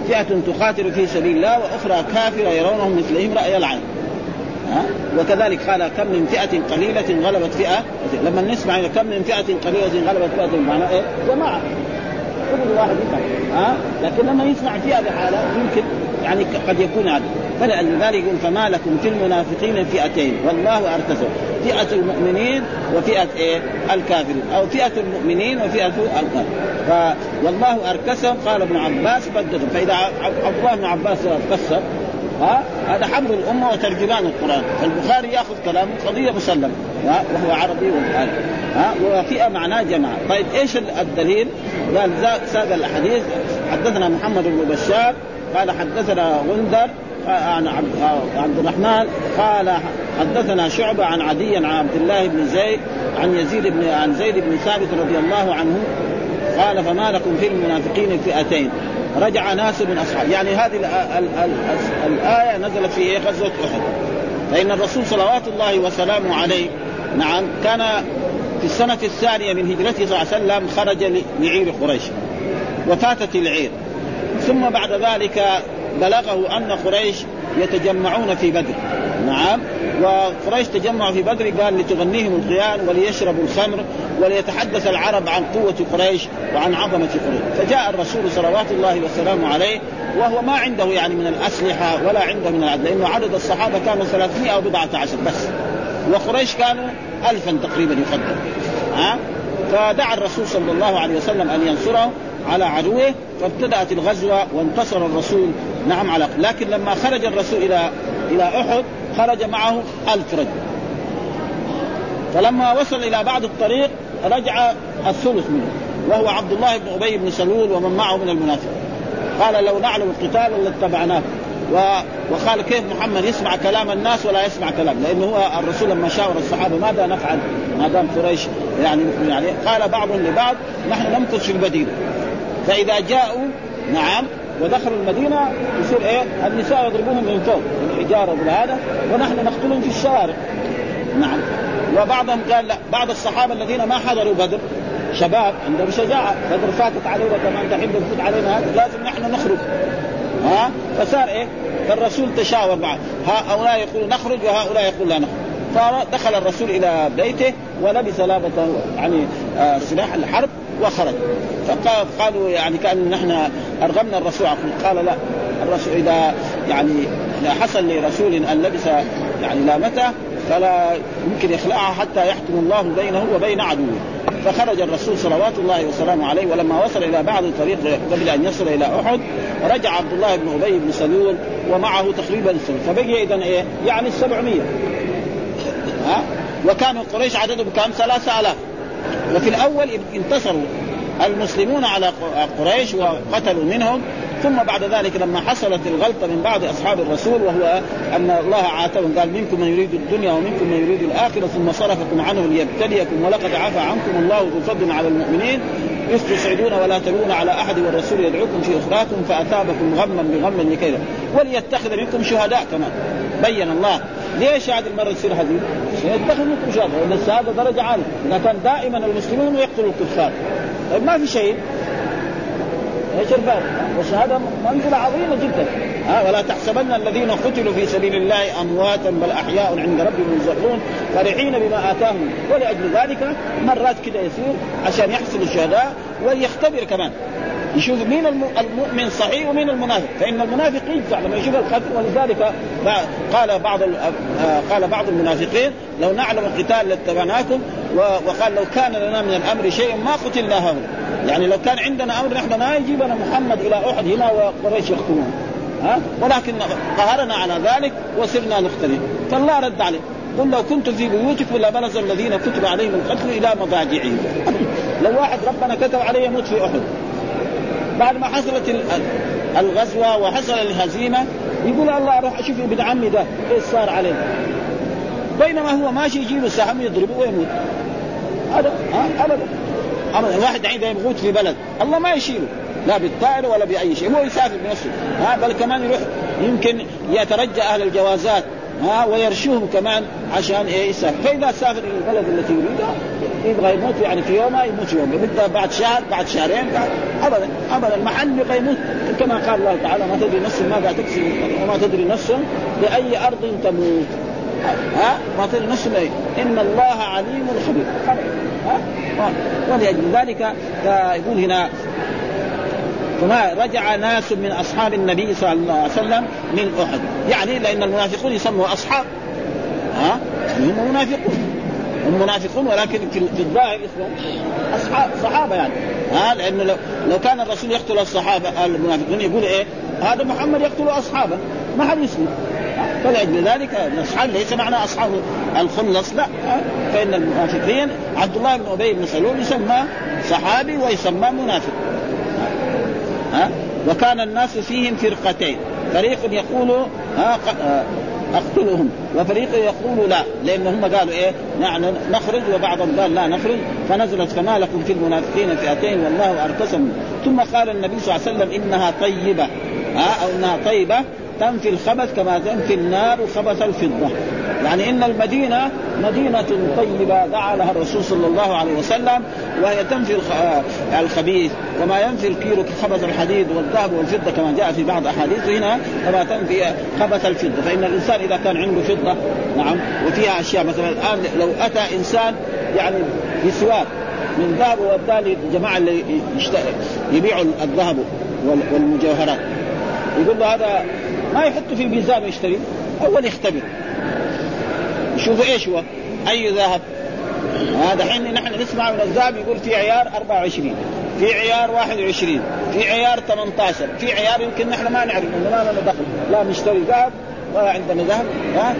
فئة تقاتل في سبيل الله وأخرى كافرة يرونهم مثلهم رأي العين. ها؟ وكذلك قال كم من فئة قليلة غلبت فئة لما نسمع كم من فئة قليلة غلبت فئة معناه إيه؟ جماعة. كل واحد يفهم. ها؟ لكن لما يسمع فئة بحالة يمكن يعني قد يكون هذا فلذلك فما لكم في المنافقين فئتين. والله ارتزوا فئة المؤمنين وفئة إيه؟ الكافرين. أو فئة المؤمنين وفئة الكافرين. والله أركسهم قال ابن عباس بددهم فإذا عبد الله بن عباس فسر ها؟ هذا حبر الأمة وترجمان القرآن. فالبخاري يأخذ كلام قضية مسلمة وهو عربي وقال ها؟ وفئه معناه جماعة. طيب إيش الدليل؟ قال ساق الأحاديث. حدثنا محمد بن بشار قال حدثنا غندر عن عبد الرحمن قال حدثنا شعبة عن عدي عن عبد الله بن زيد عن يزيد بن عن زيد بن ثابت رضي الله عنه قال فما لكم في المنافقين فئتين. رجع ناس من اصحاب يعني هذه الآية نزلت في إيه؟ غزوة أحد. فإن الرسول صلوات الله وسلامه عليه نعم كان في السنة الثانية من هجرته صلى الله عليه وسلم خرج لعير قريش وفاتت العير. ثم بعد ذلك بلغه أن قريش يتجمعون في بدر. نعم. وقريش تجمعوا في بدر قال لتغنيهم القيان وليشربوا الخمر وليتحدث العرب عن قوة قريش وعن عظمة قريش. فجاء الرسول صلوات الله وسلامه عليه وهو ما عنده يعني من الأسلحة ولا عنده من العدل لأنه عدد الصحابة كانوا 300 أو بضعة عشر بس. وقريش كانوا ألفا تقريبا يقدر ها؟ فدعا الرسول صلى الله عليه وسلم أن ينصره على عدوه فابتدأت الغزوة وانتصر الرسول. نعم على لكن لما خرج الرسول إلى إلى أحد خرج معه ألف رجل. فلما وصل إلى بعض الطريق رجع الثلث منه وهو عبد الله بن أبي بن سلول ومن معه من المنافقين. قال لو نعلم القتال لاتبعناه وقال كيف محمد يسمع كلام الناس ولا يسمع كلام؟ لأنه هو الرسول لما شاور الصحابة ماذا نفعل؟ ما دام قريش يعني يعني قال بعضهم لبعض نحن نمكث في المدينة فإذا جاءوا نعم ودخلوا المدينة يصير إيه؟ النساء يضربوهم من فوق بالحجاره وبهذا ونحن نقتلهم في الشوارع. نعم. وبعضهم قال لا بعض الصحابة الذين ما حضروا بدر شباب عندهم شجاعة بدر فاتت علينا كمان تحب تفوت علينا هذا لازم نحن نخرج. ها؟ فصار إيه؟ فالرسول تشاور معه هؤلاء يقولون نخرج وهؤلاء يقول لا نخرج. فدخل الرسول إلى بيته ولبس لابته يعني آه سلاح الحرب وخرج. فقالوا يعني كأن نحن ارغمنا الرسول قال لا الرسول إذا يعني إذا حصل لرسول أن لبس يعني لامته فلا يمكن يخلعها حتى يحكم الله بينه وبين عدوه. فخرج الرسول صلوات الله وسلامه عليه ولما وصل إلى بعض الطريق قبل أن يصل إلى أحد رجع عبد الله بن أبي بن سلول ومعه تقريبا السنة فبقي اذا إيه؟ يعني 700 ها؟ وكانوا قريش عددهم كم؟ ثلاثة آلاف. وفي الأول انتصروا المسلمون على قريش وقتلوا منهم ثم بعد ذلك لما حصلت الغلطة من بعض أصحاب الرسول وهو أن الله عاتبهم قال منكم من يريد الدنيا ومنكم من يريد الآخرة ثم صرفكم عنه ليبتليكم ولقد عفى عنكم الله ذو فضل على المؤمنين إذ تسعدون ولا تلون على أحد والرسول يدعوكم في اخراكم فأثابكم غما بغم لكذا وليتخذ منكم شهداء كمان بين الله. ليش هذه المرة تصير هذه؟ يتخذ شهداء لأن الشهاده درجة عالية. إذا كان دائما المسلمون يقتلوا الكفار. طيب ما في شيء. إيش الفرق؟ والشهادة منزلة عظيمة جدا. ها ولا تحسبن الذين قتلوا في سبيل الله امواتا بل أحياء عند ربهم يرزقون فرحين بما آتاهم. ولأجل ذلك مرات كده يصير عشان يحصل الشهداء ويختبر كمان. يشوف مين المؤمن صحيح ومين المنافق. فإن المنافق يدفع لما يشوف القتل ولذلك قال بعض قال بعض المنافقين لو نعلم القتال لاتبعناكم وقال لو كان لنا من الأمر شيء ما قتلنا هؤلاء. يعني لو كان عندنا أمر نحن ما يجيبنا محمد إلى أحد هنا وقريش يقتلون. ها؟ ولكن قهرنا على ذلك وصرنا نختلف فالله رد عليه. قل لو كنتم في بيوتكم لبلغ الذين كتب عليهم القتل إلى مضاجعهم. لو واحد ربنا كتب عليه يموت في أحد. بعد ما حصلت الغزوة وحصل الهزيمة يقول الله أروح أشوف ابن عمي ده إيش صار عليه. بينما هو ماشي يجيب السهم يضربه ويموت. هذا ها؟ ابدا واحد عنده يموت في بلد الله ما يشيله. لا بالطائره ولا بأي شيء مو يسافر بنفسه. ها؟ بل كمان يروح يمكن يترجى أهل الجوازات ها؟ ويرشوهم كمان عشان إيه يسافر فاذا سافر إلى البلد التي يريدها يبغى يموت يعني في يومها يموت يوم يموت بعد شهر بعد شهرين بعد ابدا ابدا. المحل يبغى يموت كما قال الله تعالى ما تدري نفس ماذا تكسب وما تدري نفس بأي أرض تموت. ها؟ ما تدري نفس إن الله عليم خبير. ها؟ ولأجل ذلك يقول هنا فما رجع ناس من أصحاب النبي صلى الله عليه وسلم من أحد. يعني لأن المنافقون يسموا أصحاب ها؟ هم منافقون. هم منافقون ولكن في الظاهر اسمهم اصحاب صحابة يعني. ها؟ لأنه لو, لو كان الرسول يقتل الصحابة المنافقون يقول إيه؟ هذا محمد يقتل أصحابه. ما حد يسلم فلأجل ذلك الأصحاب ليس معنى أصحاب الخلص لا. فإن المنافقين عبد الله بن أبي بن سلول يسمى صحابي ويسمى منافق. ها؟ وكان الناس فيهم فرقتين. فريق يقول ها أقتلهم. وفريق يقول لا لأن هم قالوا إيه نحن نخرج وبعضهم قال لا نخرج. فنزلت فما لكم في المنافقين فئتين والله أركسهم. ثم قال النبي صلى الله عليه وسلم إنها طيبة. ها أو إنها طيبة. تنفي الخبث كما تنفي النار خبث الفضة. يعني إن المدينة مدينة طيبة دعا لها الرسول صلى الله عليه وسلم وهي تنفي الخبيث كما ينفي الكيلو خبث الحديد والذهب والفضة كما جاء في بعض أحاديث هنا كما تنفي خبث الفضة. فإن الإنسان إذا كان عنده فضة نعم وفيها أشياء مثلا الآن لو أتى إنسان يعني بسواك من ذهب والتالي الجماعه اللي يبيعوا الذهب والمجوهرات. يقول له هذا ما يحط في الميزان ويشتري أول يختبر. يشوف إيش هو؟ أي ذهب؟ هذا حين نحن نسمع من الذهب يقول في عيار 24 في عيار 21 في عيار 18 في عيار يمكن نحن ما نعرف ما لنا دخل. لا نشتري ذهب ولا عندنا ذهب ها؟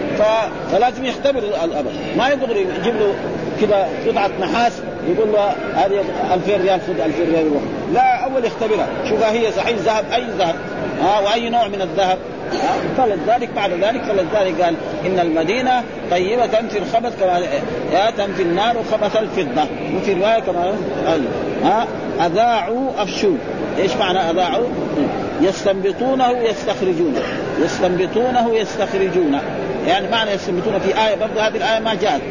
فلازم يختبر الابد ما يقدر يجيب له كذا قطعة نحاس يقول له هذه 2000 ريال خذ 2000 ريال لا أول يختبرها. شوفها هي صحيح ذهب أي ذهب؟ ها وأي نوع من الذهب؟ فلذلك بعد ذلك فلذلك قال إن المدينة طيبة تنفي الخبث كما تنفي النار خبث الفضة. وفي رواية كما ها؟ أذاعوا أفشوا. إيش معنى أذاعوا؟ يستنبطونه يستخرجونه. يستنبطونه يستخرجونه. يعني معنى يستنبطونه في آية برضه هذه الآية ما جاءت.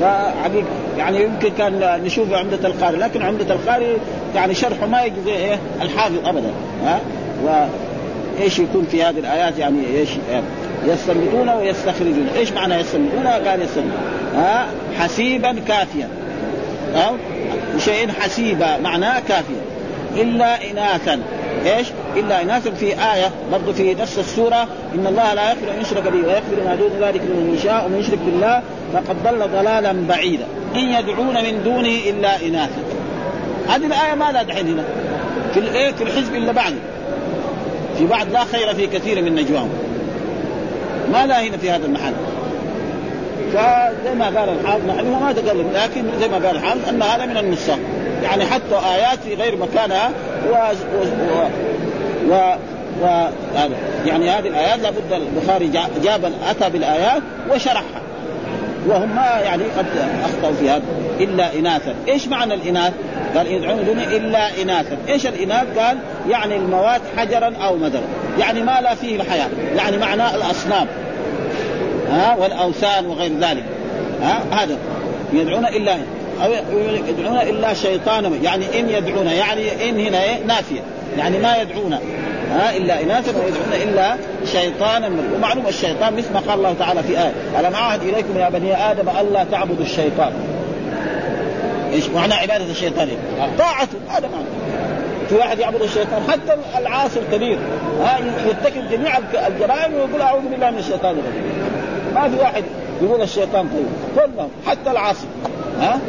فحقيقة يعني يمكن كان نشوف عمدة القارئ لكن عمدة القارئ يعني شرحه ما يجزي إيه؟ الحافظ ابدا ها؟ إيش يكون في هذه الآيات؟ يعني إيش؟ يستنبطون ويستخرجون. إيش معنى يستنبطون؟ قال يستنبطون. ها؟ حسيبا كافيا. ها شيء حسيبا معناه كافيا. إلا اناثا. إيش؟ إلا اناثا. في آية برضه في نفس السورة إن الله لا يغفر أن يشرك به ويغفر ما دون ذلك لمن يشاء ومن يشرك بالله فقد ضل ضلالا بعيدا. إن يدعون من دونه إلا اناثا. هذه الآية ما لها دحين هنا؟ في الايه في الحزب الا بعده. في بعض لا خير في كثير من نجواهم. ما لا هنا في هذا المحل. فزي ما قال الحافظ نحن ما تكلم لكن زي ما قال الحافظ أن هذا من النساء يعني حتى آيات في غير مكانها و, و... و... و... يعني هذه الآيات لابد البخاري جاب أتى بالآيات وشرحها. وهم ما يعني قد أخطأوا في هذا إلا إناثا، إيش معنى الإناث؟ قال يدعون دون إلا إناثا، إيش الإناث؟ قال يعني المواد حجرا أو مدرا، يعني ما لا فيه الحياة، يعني معناه الأصنام. ها؟ والأوثان وغير ذلك. ها؟ هذا. يدعون إلا أو يدعون إلا شيطانا. يعني إن يدعون. يعني إن هنا إيه؟ نافية. يعني ما يدعون. ها؟ إلا إناثا. ويدعون إلا شيطانا. ومعلوم الشيطان مثل ما قال الله تعالى في آية. ألم أعهد إليكم يا بني آدم الا تعبدوا الشيطان؟ إيش؟ معنى عبادة الشيطان. طاعته هذا معنى. في واحد يعبد الشيطان حتى العاصي الكبير ها يرتكب جميع الجرائم ويقول أعوذ بالله من الشيطان الرجيم. ما في واحد يقول الشيطان طيب. كلهم حتى العاصي. ها؟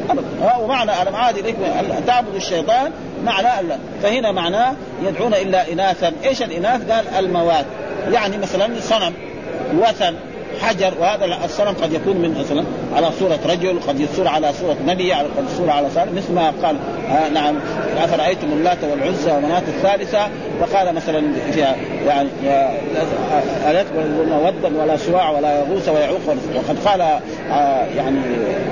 ومعنى الم عاد اليكم تعبد الشيطان معنى الله فهنا معناه يدعون الا اناثا. إيش الإناث؟ قال المواد يعني مثلا صنم وثن حجر وهذا الصنم قد يكون من مثلا على صورة رجل قد يصور على صورة نبي قد يصور على صورة مثل ما قال آه نعم أفرأيتم اللات والعزى ومناة الثالثة؟ فقال مثلا فيها يعني ألا يقبل ودا ولا سواع ولا يغوث ويعوق. وقد قال آه يعني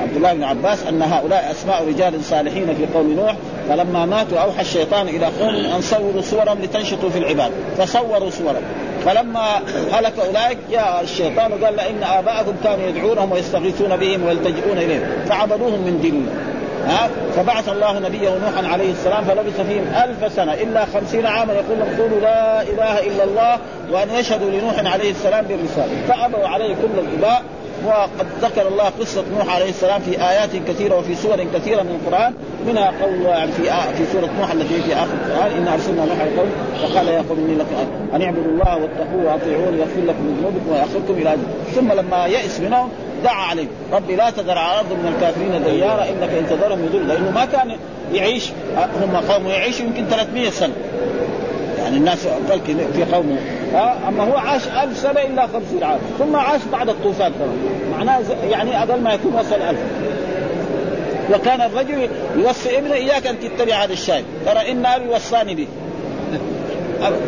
عبد الله بن عباس أن هؤلاء أسماء رجال صالحين في قوم نوح فلما ماتوا أوحى الشيطان إلى قوم أن صوروا صورا لتنشطوا في العباد. فصوروا صورا. فلما هلك أولئك جاء الشيطان وقال إن آباءكم كانوا يدعونهم ويستغيثون بهم ويلتجئون إليهم. فعبدوهم من دين الله. ها؟ فبعث الله نبيه نوحا عليه السلام فلبث فيهم ألف سنة إلا خمسين عاما. يقول لهم قولوا لا إله إلا الله وأن يشهدوا لنوح عليه السلام بالرسالة فأبوا عليه كل الإباء وقد ذكر الله قصة نوح عليه السلام في آيات كثيرة وفي سور كثيرة من القرآن. منها قول في آه في سورة نوح التي في آخر القرآن إن أرسلنا نوح القوم فقال يا قوم إني لكم أن اعبدوا الله واتقوه وأطيعوني يغفر لكم ذنوبكم ويأخذكم إلى أجل. ثم لما يئس منهم دعا عليه ربي لا تذر على الأرض من الكافرين ديارا انك ان تذرهم يضل. لأنه ما كان يعيش هم قوم يعيش يمكن 300 سنة. يعني الناس في قومه أما هو عاش ألف سنة إلا 50 عام. ثم عاش بعد الطوفان كمان معناه يعني أقل ما يكون وصل ألف. وكان الرجل يوصي ابنه إياك أن تتبع هذا الشاي. ترى إن أبي وصاني به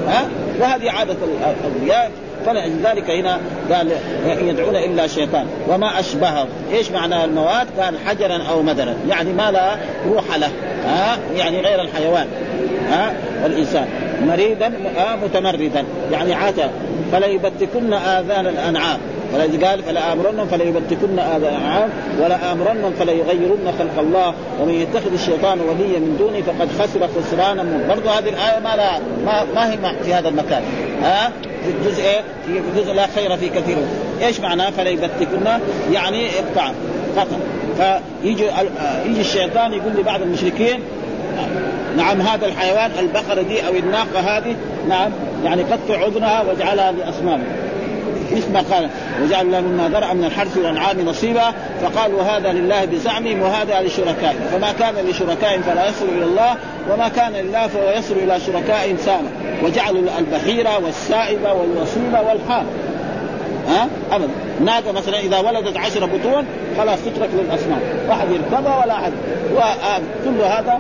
ها؟ وهذه عادة الأولياء. فلذلك هنا قال يدعون إلا شيطان. وما اشبهه إيش معنى المواد؟ قال حجرا أو مدرا. يعني ما لا روح له. ها؟ يعني غير الحيوان. ها؟ والإنسان. مريدا متمردا. يعني عتا فليبتكن آذان الأنعام. ولذلك قال فلا امرنهم فليبتكن آذان الأنعام. ولا امرنهم فليغيرن خلق الله. ومن يتخذ الشيطان وليا من دونه فقد خسر خسرانا. برضو هذه الآية ما لا ما, ما هي في هذا المكان. ها؟ في الجزء في الجزء لا خير في كثير. إيش معناه فليبتكن يعني اقطع قطع فيجي يجي الشيطان يقول لبعض المشركين نعم هذا الحيوان البقره دي أو الناقة هذه نعم يعني قطع عذنها واجعلها لأصنام. مثل ما قال؟ وجعل له مما ذرأ من الحرث والأنعام نصيبا. فقال وهذا لله بزعمهم وهذا لشركائهم. فما كان لشركائهم فلا يصل إلى الله وما كان لله فهو يصل إلى شركائهم سامة وجعلوا البحيره والسائبه والوصيله والحام ها؟ أبدا. ناقه مثلا إذا ولدت عشر بطون خلاص تترك للأصنام. واحد يركبها ولا أحد. وكل هذا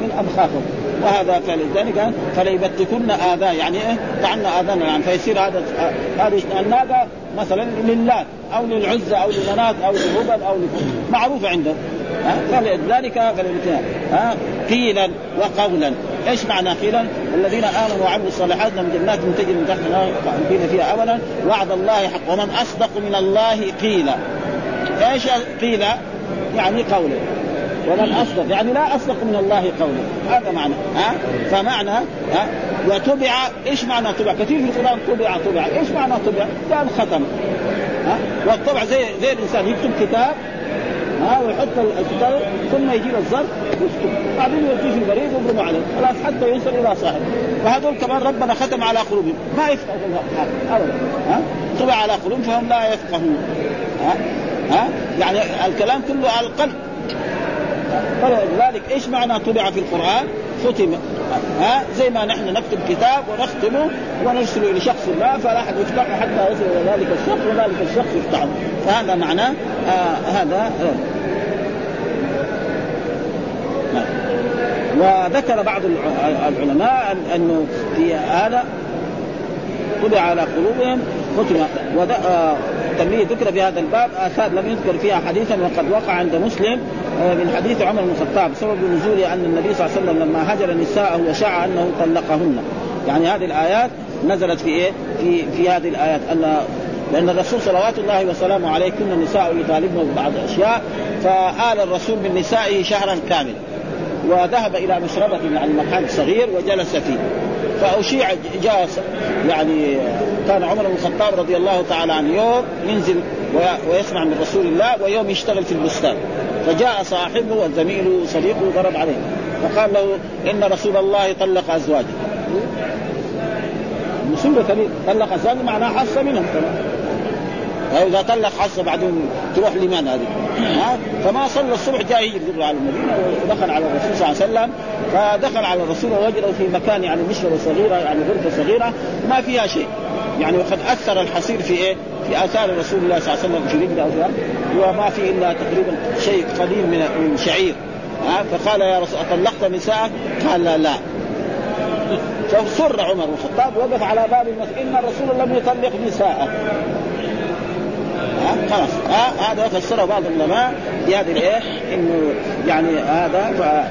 من امخاخهم وهذا فلذلك فليبتكن اذان يعني إيه؟ طعنا آذان يعني فيصير هذا هذه الناقه مثلا لله أو للعزى أو لمنات أو لهبل أو معروفه عنده. فلذلك ها؟ قيلا وقولا. إيش معنى قيلا؟ الذين آمنوا وعملوا الصالحات لهم جنات تجري من تحتها خالدين فيها ابدا. وعد الله حق. ومن أصدق من الله قيلا. إيش قيل؟ يعني قولا ومن أصدق. يعني لا أصدق من الله قولا هذا معنى. ها؟ فمعنى ها؟ وتبع. إيش معنى تبع؟ كثير في القرآن تبع تبع. إيش معنى تبع؟ قال ختم. ها؟ والطبع زي زي الإنسان. يكتب كتاب ها؟ ويحط الكتاب ثم يجيب الظرف ويكتب بعدين يوديه البريد ويضرب عليه. خلاص حتى يوصل إلى صاحبه. فهذول كمان ربنا ختم على قلوبهم. ما يفقهوا ابدا. ها؟ طبع على قلوبهم فهم لا يفقهون. ها؟ ها؟ يعني الكلام كله على القلب. فلذلك إيش معنى طبع في القرآن؟ ختم. ها؟ زي ما نحن نكتب كتاب ونختمه ونرسله لشخص ما فلا أحد يفتحه حتى يصل إلى ذلك الشخص وذلك الشخص يفتحه فهذا معناه آه هذا آه. وذكر بعض العلماء أنه في هذا طبع على قلوبهم ختم. تنبيه ذكر في هذا الباب اثار لم يذكر فيها حديثا وقد وقع عند مسلم آه، من حديث عمر بن الخطاب سبب نزول أن النبي صلى الله عليه وسلم لما هجر نساءه وشاع أنه طلقهن. يعني هذه الآيات نزلت في إيه؟ في في هذه الآيات. أن لأن الرسول صلوات الله وسلامه عليه كنا النساء يطالبن ببعض الأشياء فآل الرسول من نسائه شهرا كاملا وذهب إلى مشربة يعني مكان صغير وجلس فيه. فأشيع جاء يعني كان عمر بن الخطاب رضي الله تعالى عنه يوم ينزل ويسمع من رسول الله ويوم يشتغل في البستان. فجاء صاحبه وزميله صديقه ضرب عليه. فقال له إن رسول الله طلق أزواجه. مصيبه كبيره طلق ازواجه معناه حص منهم. كمان واذا طلق حصه بعدين تروح لمن هذه؟ ها؟ فما صلى الصبح جاء يجري على المدينة ودخل على الرسول صلى الله عليه وسلم. فدخل على الرسول ووجده في مكان يعني مشربة صغيرة يعني غرفة صغيرة ما فيها شيء. يعني وقد أثر الحصير في إيه؟ في آثار رسول الله صلى الله عليه وسلم في رجله أو وما في إلا تقريبا شيء قليل من من شعير. ها؟ فقال يا رسول أطلقت نساءك؟ قال لا, لا. فسر عمر بن الخطاب وقف على باب المسجد. إن الرسول لم يطلق نساءه. خلاص. ها؟ هذا فسره بعض العلماء بهذه الإيه؟ إنه يعني هذا ف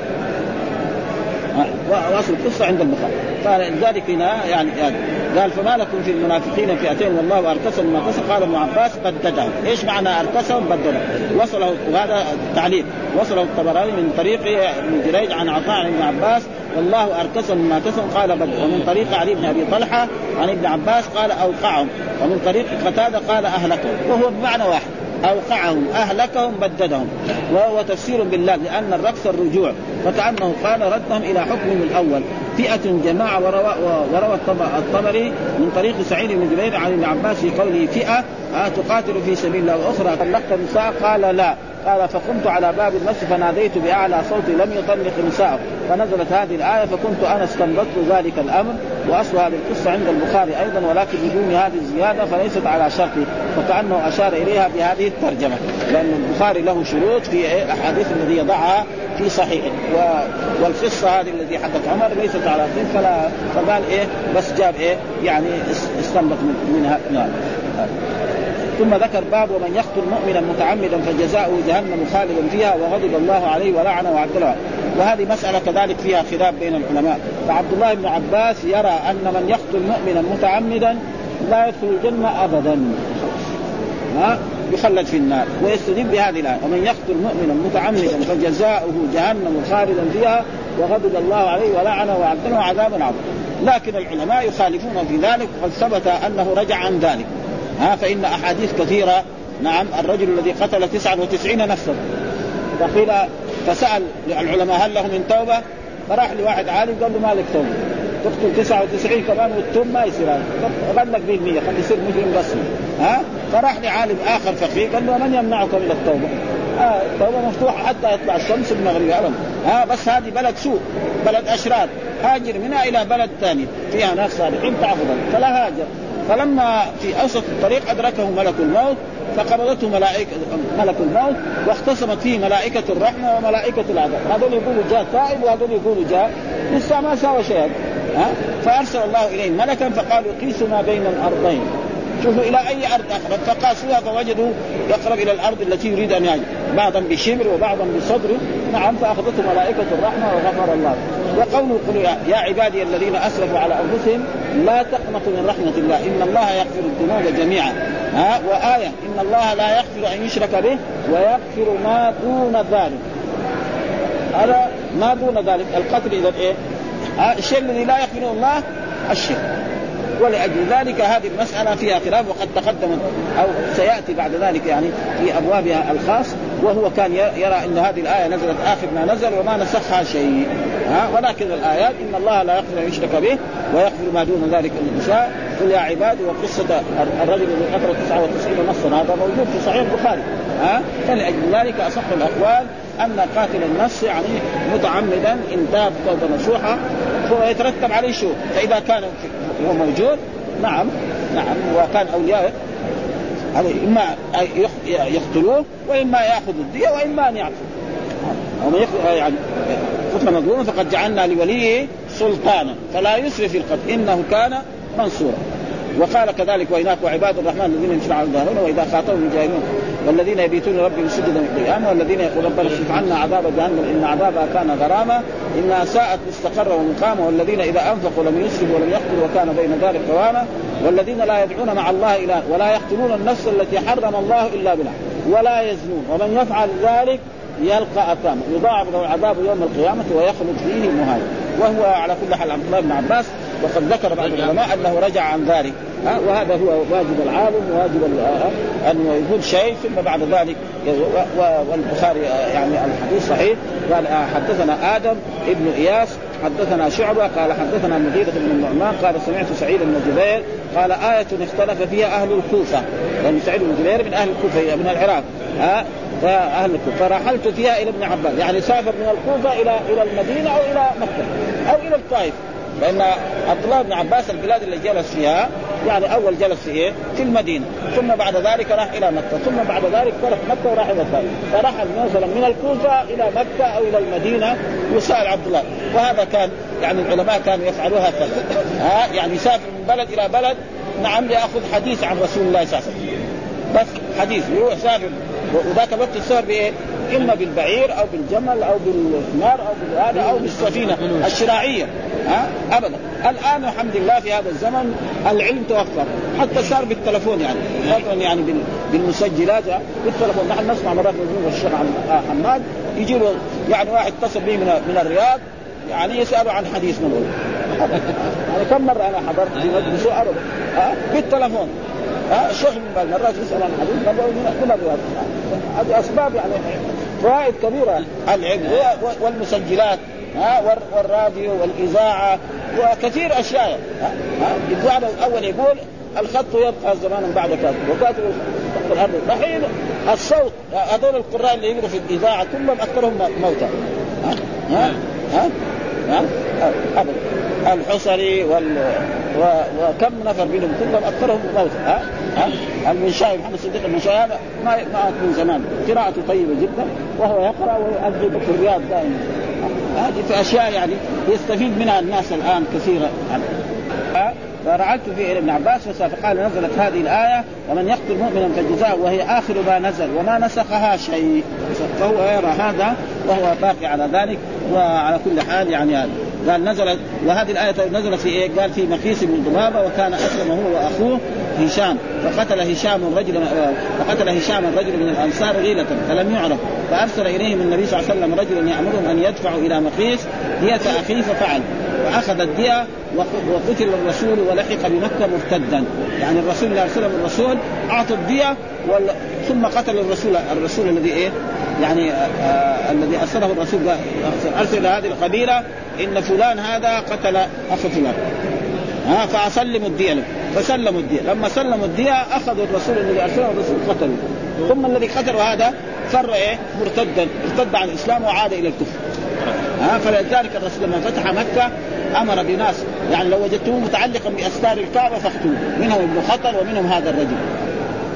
وأصل القصة عند البخاري. فلذلك هنا يعني, يعني قال فما لكم في المنافقين فئتين والله أركسهم ما كسب قال ابن عباس بددهم إيش معنى أركسهم؟ بددهم وصله وهذا تعليق وصله الطبراني من طريق ابن جريج عن عطاء عن ابن عباس. والله أركسهم ما كسب قال بد ومن طريق علي بن أبي طلحة عن ابن عباس قال أوقعهم. ومن طريق قتادة قال أهلكهم. وهو بمعنى واحد. أوقعهم. أهلكهم بددهم. وهو تفسير بالله لأن الرقص الرجوع. فكأنه قال ردهم إلى حكمهم الأول. فئة جماعة وروى, وروى الطبري من طريق سعيد بن جبير عن ابن عباس في قوله فئة آه تقاتل في سبيل الله. وأخرى طلقت النساء قال لا. قال فقمت على باب المسجد فناديت بأعلى صوتي لم يطلق نساءه فنزلت هذه الآية فكنت أنا استنبطت ذلك الأمر واصل هذه القصة عند البخاري أيضا ولكن بدون هذه الزيادة فليست على شرطي فكأنه أشار إليها بهذه الترجمة لأن البخاري له شروط في الاحاديث الذي يضعها في صحيح و... والقصة هذه التي حدث عمر ليست على فلا فقال إيه بس جاب إيه يعني استنبط منها نعم ثم ذكر باب ومن يقتل مؤمنا متعمدا فجزاؤه جهنم خالدا فيها وغضب الله عليه ولعنه وعد له وهذه مسألة كذلك فيها خلاف بين العلماء. فعبد الله بن عباس يرى أن من يقتل مؤمنا متعمدا لا يدخل الجنة أبدا. ها؟ يخلد في النار. ويستدل بهذه الآية. ومن يقتل مؤمنا متعمدا فجزاؤه جهنم خالدا فيها وغضب الله عليه ولعنه وعد له عذابا عظيما لكن العلماء يخالفون في ذلك وقد ثبت أنه رجع عن ذلك. ها فإن أحاديث كثيرة. نعم الرجل الذي قتل 99 نفسا. فقيل فسأل العلماء هل له من توبة؟ فراح لواحد عالم قال له مالك توبة. تقتل 99 كمان والتوب ما يصير هذا. غلق به 100 خلي يصير مجرم رسمي ها؟ فراح لعالم آخر فقيه قال له من يمنعك من التوبة؟ آه التوبة مفتوحة حتى يطلع الشمس المغربي ابدا. ها؟ بس هذه بلد سوء بلد أشرار. هاجر منها إلى بلد ثاني. فيها ناس صالحين تعبدا فلا هاجر. فلما في أوسط الطريق أدركه ملك الموت فقبضته ملائكه ملك الموت واختصمت فيه ملائكة الرحمة وملائكة العذاب. هذول يقولوا جاء تائب وهذول يقولوا جاء لسه ما سوى شيء فأرسل الله إليهم ملكا فقالوا قيسوا ما بين الأرضين. شوفوا إلى أي أرض اقرب فقاسوها فوجدوا يقرب إلى الأرض التي يريد أن يهاجر بعضا بشبر وبعضا بصدر. نعم فأخذته ملائكة الرحمة وغفر الله. وقوله قل يا عبادي الذين أسرفوا على أنفسهم لا تقنطوا من رحمة الله. إن الله يغفر الذنوب جميعا. ها وآية. إن الله لا يغفر أن يشرك به ويغفر ما دون ذلك. هذا ما دون ذلك. القتل إذا إيه؟ الشيء الذي لا يغفره الله الشرك. ولأجل ذلك هذه المسألة فيها خلاف وقد تقدم أو سيأتي بعد ذلك يعني في أبوابها الخاص وهو كان يرى أن هذه الآية نزلت آخر ما نزل وما نسخها شيء. ها؟ ولكن الآيات إن الله لا يغفر أن يشرك به ويغفر ما دون ذلك من يشاء. قل يا عبادي وقصة الرجل الذي قتل 99 نصا هذا موجود في صحيح البخاري. ها؟ فلأجل ذلك أصح الأقوال أن قاتل النفس يعني متعمدا إن تاب توبة نصوحة فيترتب عليه شو؟ فإذا كان هو موجود؟ نعم نعم وكان أولياء عليه. إما يقتلوه وإما يأخذ الدية وإما أن يعفو. يعني قتل مظلوما فقد جعلنا لوليه سلطانا فلا يسرف في القتل. إنه كان منصورا. وقال كذلك وهناك وعباد الرحمن الذين يمشون على الظهرون وإذا خاطبهم الجاهلون. والذين يبيتون ربهم سجدا قياما والذين يقول ربنا اصرف عنا عذاب جهنم إن عذابها كان غراما إنها ساءت مستقرا ومقاما والذين إذا أنفقوا لم يسرفوا ولم يقتلوا وكان بين ذلك قواما والذين لا يدعون مع الله اله ولا يقتلون النفس التي حرم الله إلا بالحق ولا يزنون. ومن يفعل ذلك يلقى أثاما يضاعف له العذاب يوم القيامة ويخلد فيه مهانا وهو على كل حال عبد الله بن عباس وقد ذكر بعض العلماء أنه رجع عن ذلك. وهذا هو واجب العالم وواجب أن يقول شيء ثم بعد ذلك والبخاري يعني الحديث صحيح. قال آه، حدثنا آدم ابن إياس حدثنا شعبة قال حدثنا مغيرة بن النعمان قال سمعت سعيد بن جبير قال آية اختلف فيها أهل الكوفة. لأن سعيد بن جبير من أهل الكوفة من العراق ها فأهل الكوفة. فرحلت فيها إلى ابن عباس. يعني سافر من الكوفة إلى إلى المدينة أو إلى مكة أو إلى الطائف. لأن عبد الله بن عباس البلاد اللي جلس فيها يعني أول جلس في إيه؟ في المدينة ثم بعد ذلك راح إلى مكة ثم بعد ذلك ترك مكة وراح إلى الطائف فرحل مثلا من الكوفة إلى مكة أو إلى المدينة يسال عبد الله وهذا كان يعني العلماء كانوا يفعلوها هكذا ها يعني يسافر من بلد إلى بلد نعم ليأخذ حديث عن رسول الله صلى الله عليه وسلم بس حديث يروح يسافر وذاك الوقت السفر بإيه؟ إما بالبعير أو بالجمل أو بالحمار أو بالهذا أو بالسفينة الشراعيه ها؟ ابدا. الآن الحمد لله في هذا الزمن العلم توفر. حتى صار بالتلفون يعني. مثلا يعني بالمسجلات بالتلفون. نحن نسمع مرات من الشيخ حماد يجي له يعني واحد اتصل به من من الرياض يعني يسأله عن حديث من يعني كم مرة أنا حضرت في مجلس أبدا بالتلفون. ها؟ الشيخ من مرات يسأل عن حديث من الرياض. هذه أسباب يعني فوائد كبيرة العلم والمسجلات ها والراديو والإذاعة وكثير أشياء. الاذاعه الأول يقول الخط يبقى زمانا بعد كذا. وكاتب الأرض الحين الصوت هذول القراء اللي يقروا في الإذاعة كلهم أكثرهم موتى. ها ها, ها؟ ابدا. الحصري وال و... وكم نفر منهم؟ كلهم أكثرهم موتى ها؟ ها؟ المنشاوي محمد صديق المنشاوي هذا ما ما من زمان. قراءته طيبة جدا وهو يقرأ ويؤدب في الرياض دائما هذه في أشياء يعني يستفيد منها الناس الآن كثيرا. ها؟ فرعدت في ابن عباس فقال نزلت هذه الآية ومن يقتل مؤمنا فجزاء وهي آخر ما نزل وما نسخها شيء. فهو يرى هذا وهو باقي على ذلك وعلى كل حال يعني هذا قال نزلت وهذه الآية نزلت في إيه؟ قال في مقيس بن ضبابة وكان أسلم هو وأخوه هشام فقتل هشام رجلا فقتل هشام رجل من الأنصار غيلة فلم يعرف فأرسل إليهم النبي صلى الله عليه وسلم رجلا يأمرهم أن يدفعوا إلى مقيس دية أخيه ففعل فأخذ الدية وقتل الرسول ولحق بمكة مرتدا. يعني الرسول عليه وسلم الرسول أعطى الدية ثم قتل الرسول الرسول الذي إيه؟ يعني آه, آه، الذي أرسله الرسول أرسل هذه القبيلة إن فلان هذا قتل أخ فلان. ها فأسلموا الدية له. فسلموا الدية. لما سلموا الدية أخذوا الرسول الذي أرسله الرسول قتلوا. ثم الذي قتلوا هذا فر إيه؟ مرتدا. ارتد عن الإسلام وعاد إلى الكفر. ها فلذلك الرسول لما فتح مكة أمر بناس. يعني لو وجدتموه متعلقا باستار الكعبة فاقتلوه. منهم ابن خطر ومنهم هذا الرجل.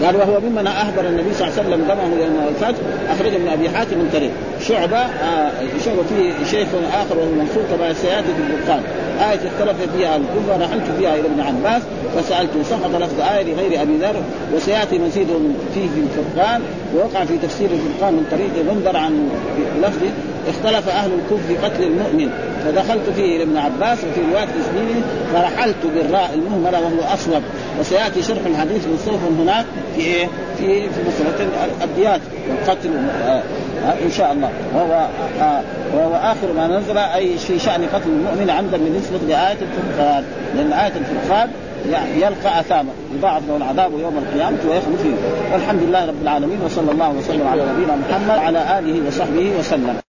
قال وهو ممن اهدر النبي صلى الله عليه وسلم دمه يوم الفتح أخرجه من أبي حاتم من طريق. شعبة آه شعبة فيه شيخ آخر وهو منصور كما سياتي في البرقان. آية اختلف فيها الكفر نحلت فيها إلى ابن عباس فسألته سقط لفظ آية لغير أبي ذر وسيأتي مزيد فيه في الفرقان ووقع في تفسير الفرقان من طريق منذر عن لفظه اختلف أهل الكفر في قتل المؤمن. فدخلت فيه إلى ابن عباس وفي رواية اسمه فرحلت بالراء المهملة وهو أصوب. وسيأتي شرح الحديث مستوف هناك في إيه؟ في في مسألة الديات والقتل آه إن شاء الله. وهو آه وهو آخر ما نزل أي في شأن قتل المؤمن عمدا بالنسبة لآية الفرقان. لأن آية الفرقان يلقى أثاما يضاعف له العذاب يوم القيامة ويخلد فيه. والحمد لله رب العالمين وصلى الله وسلم على نبينا محمد وعلى آله وصحبه وسلم.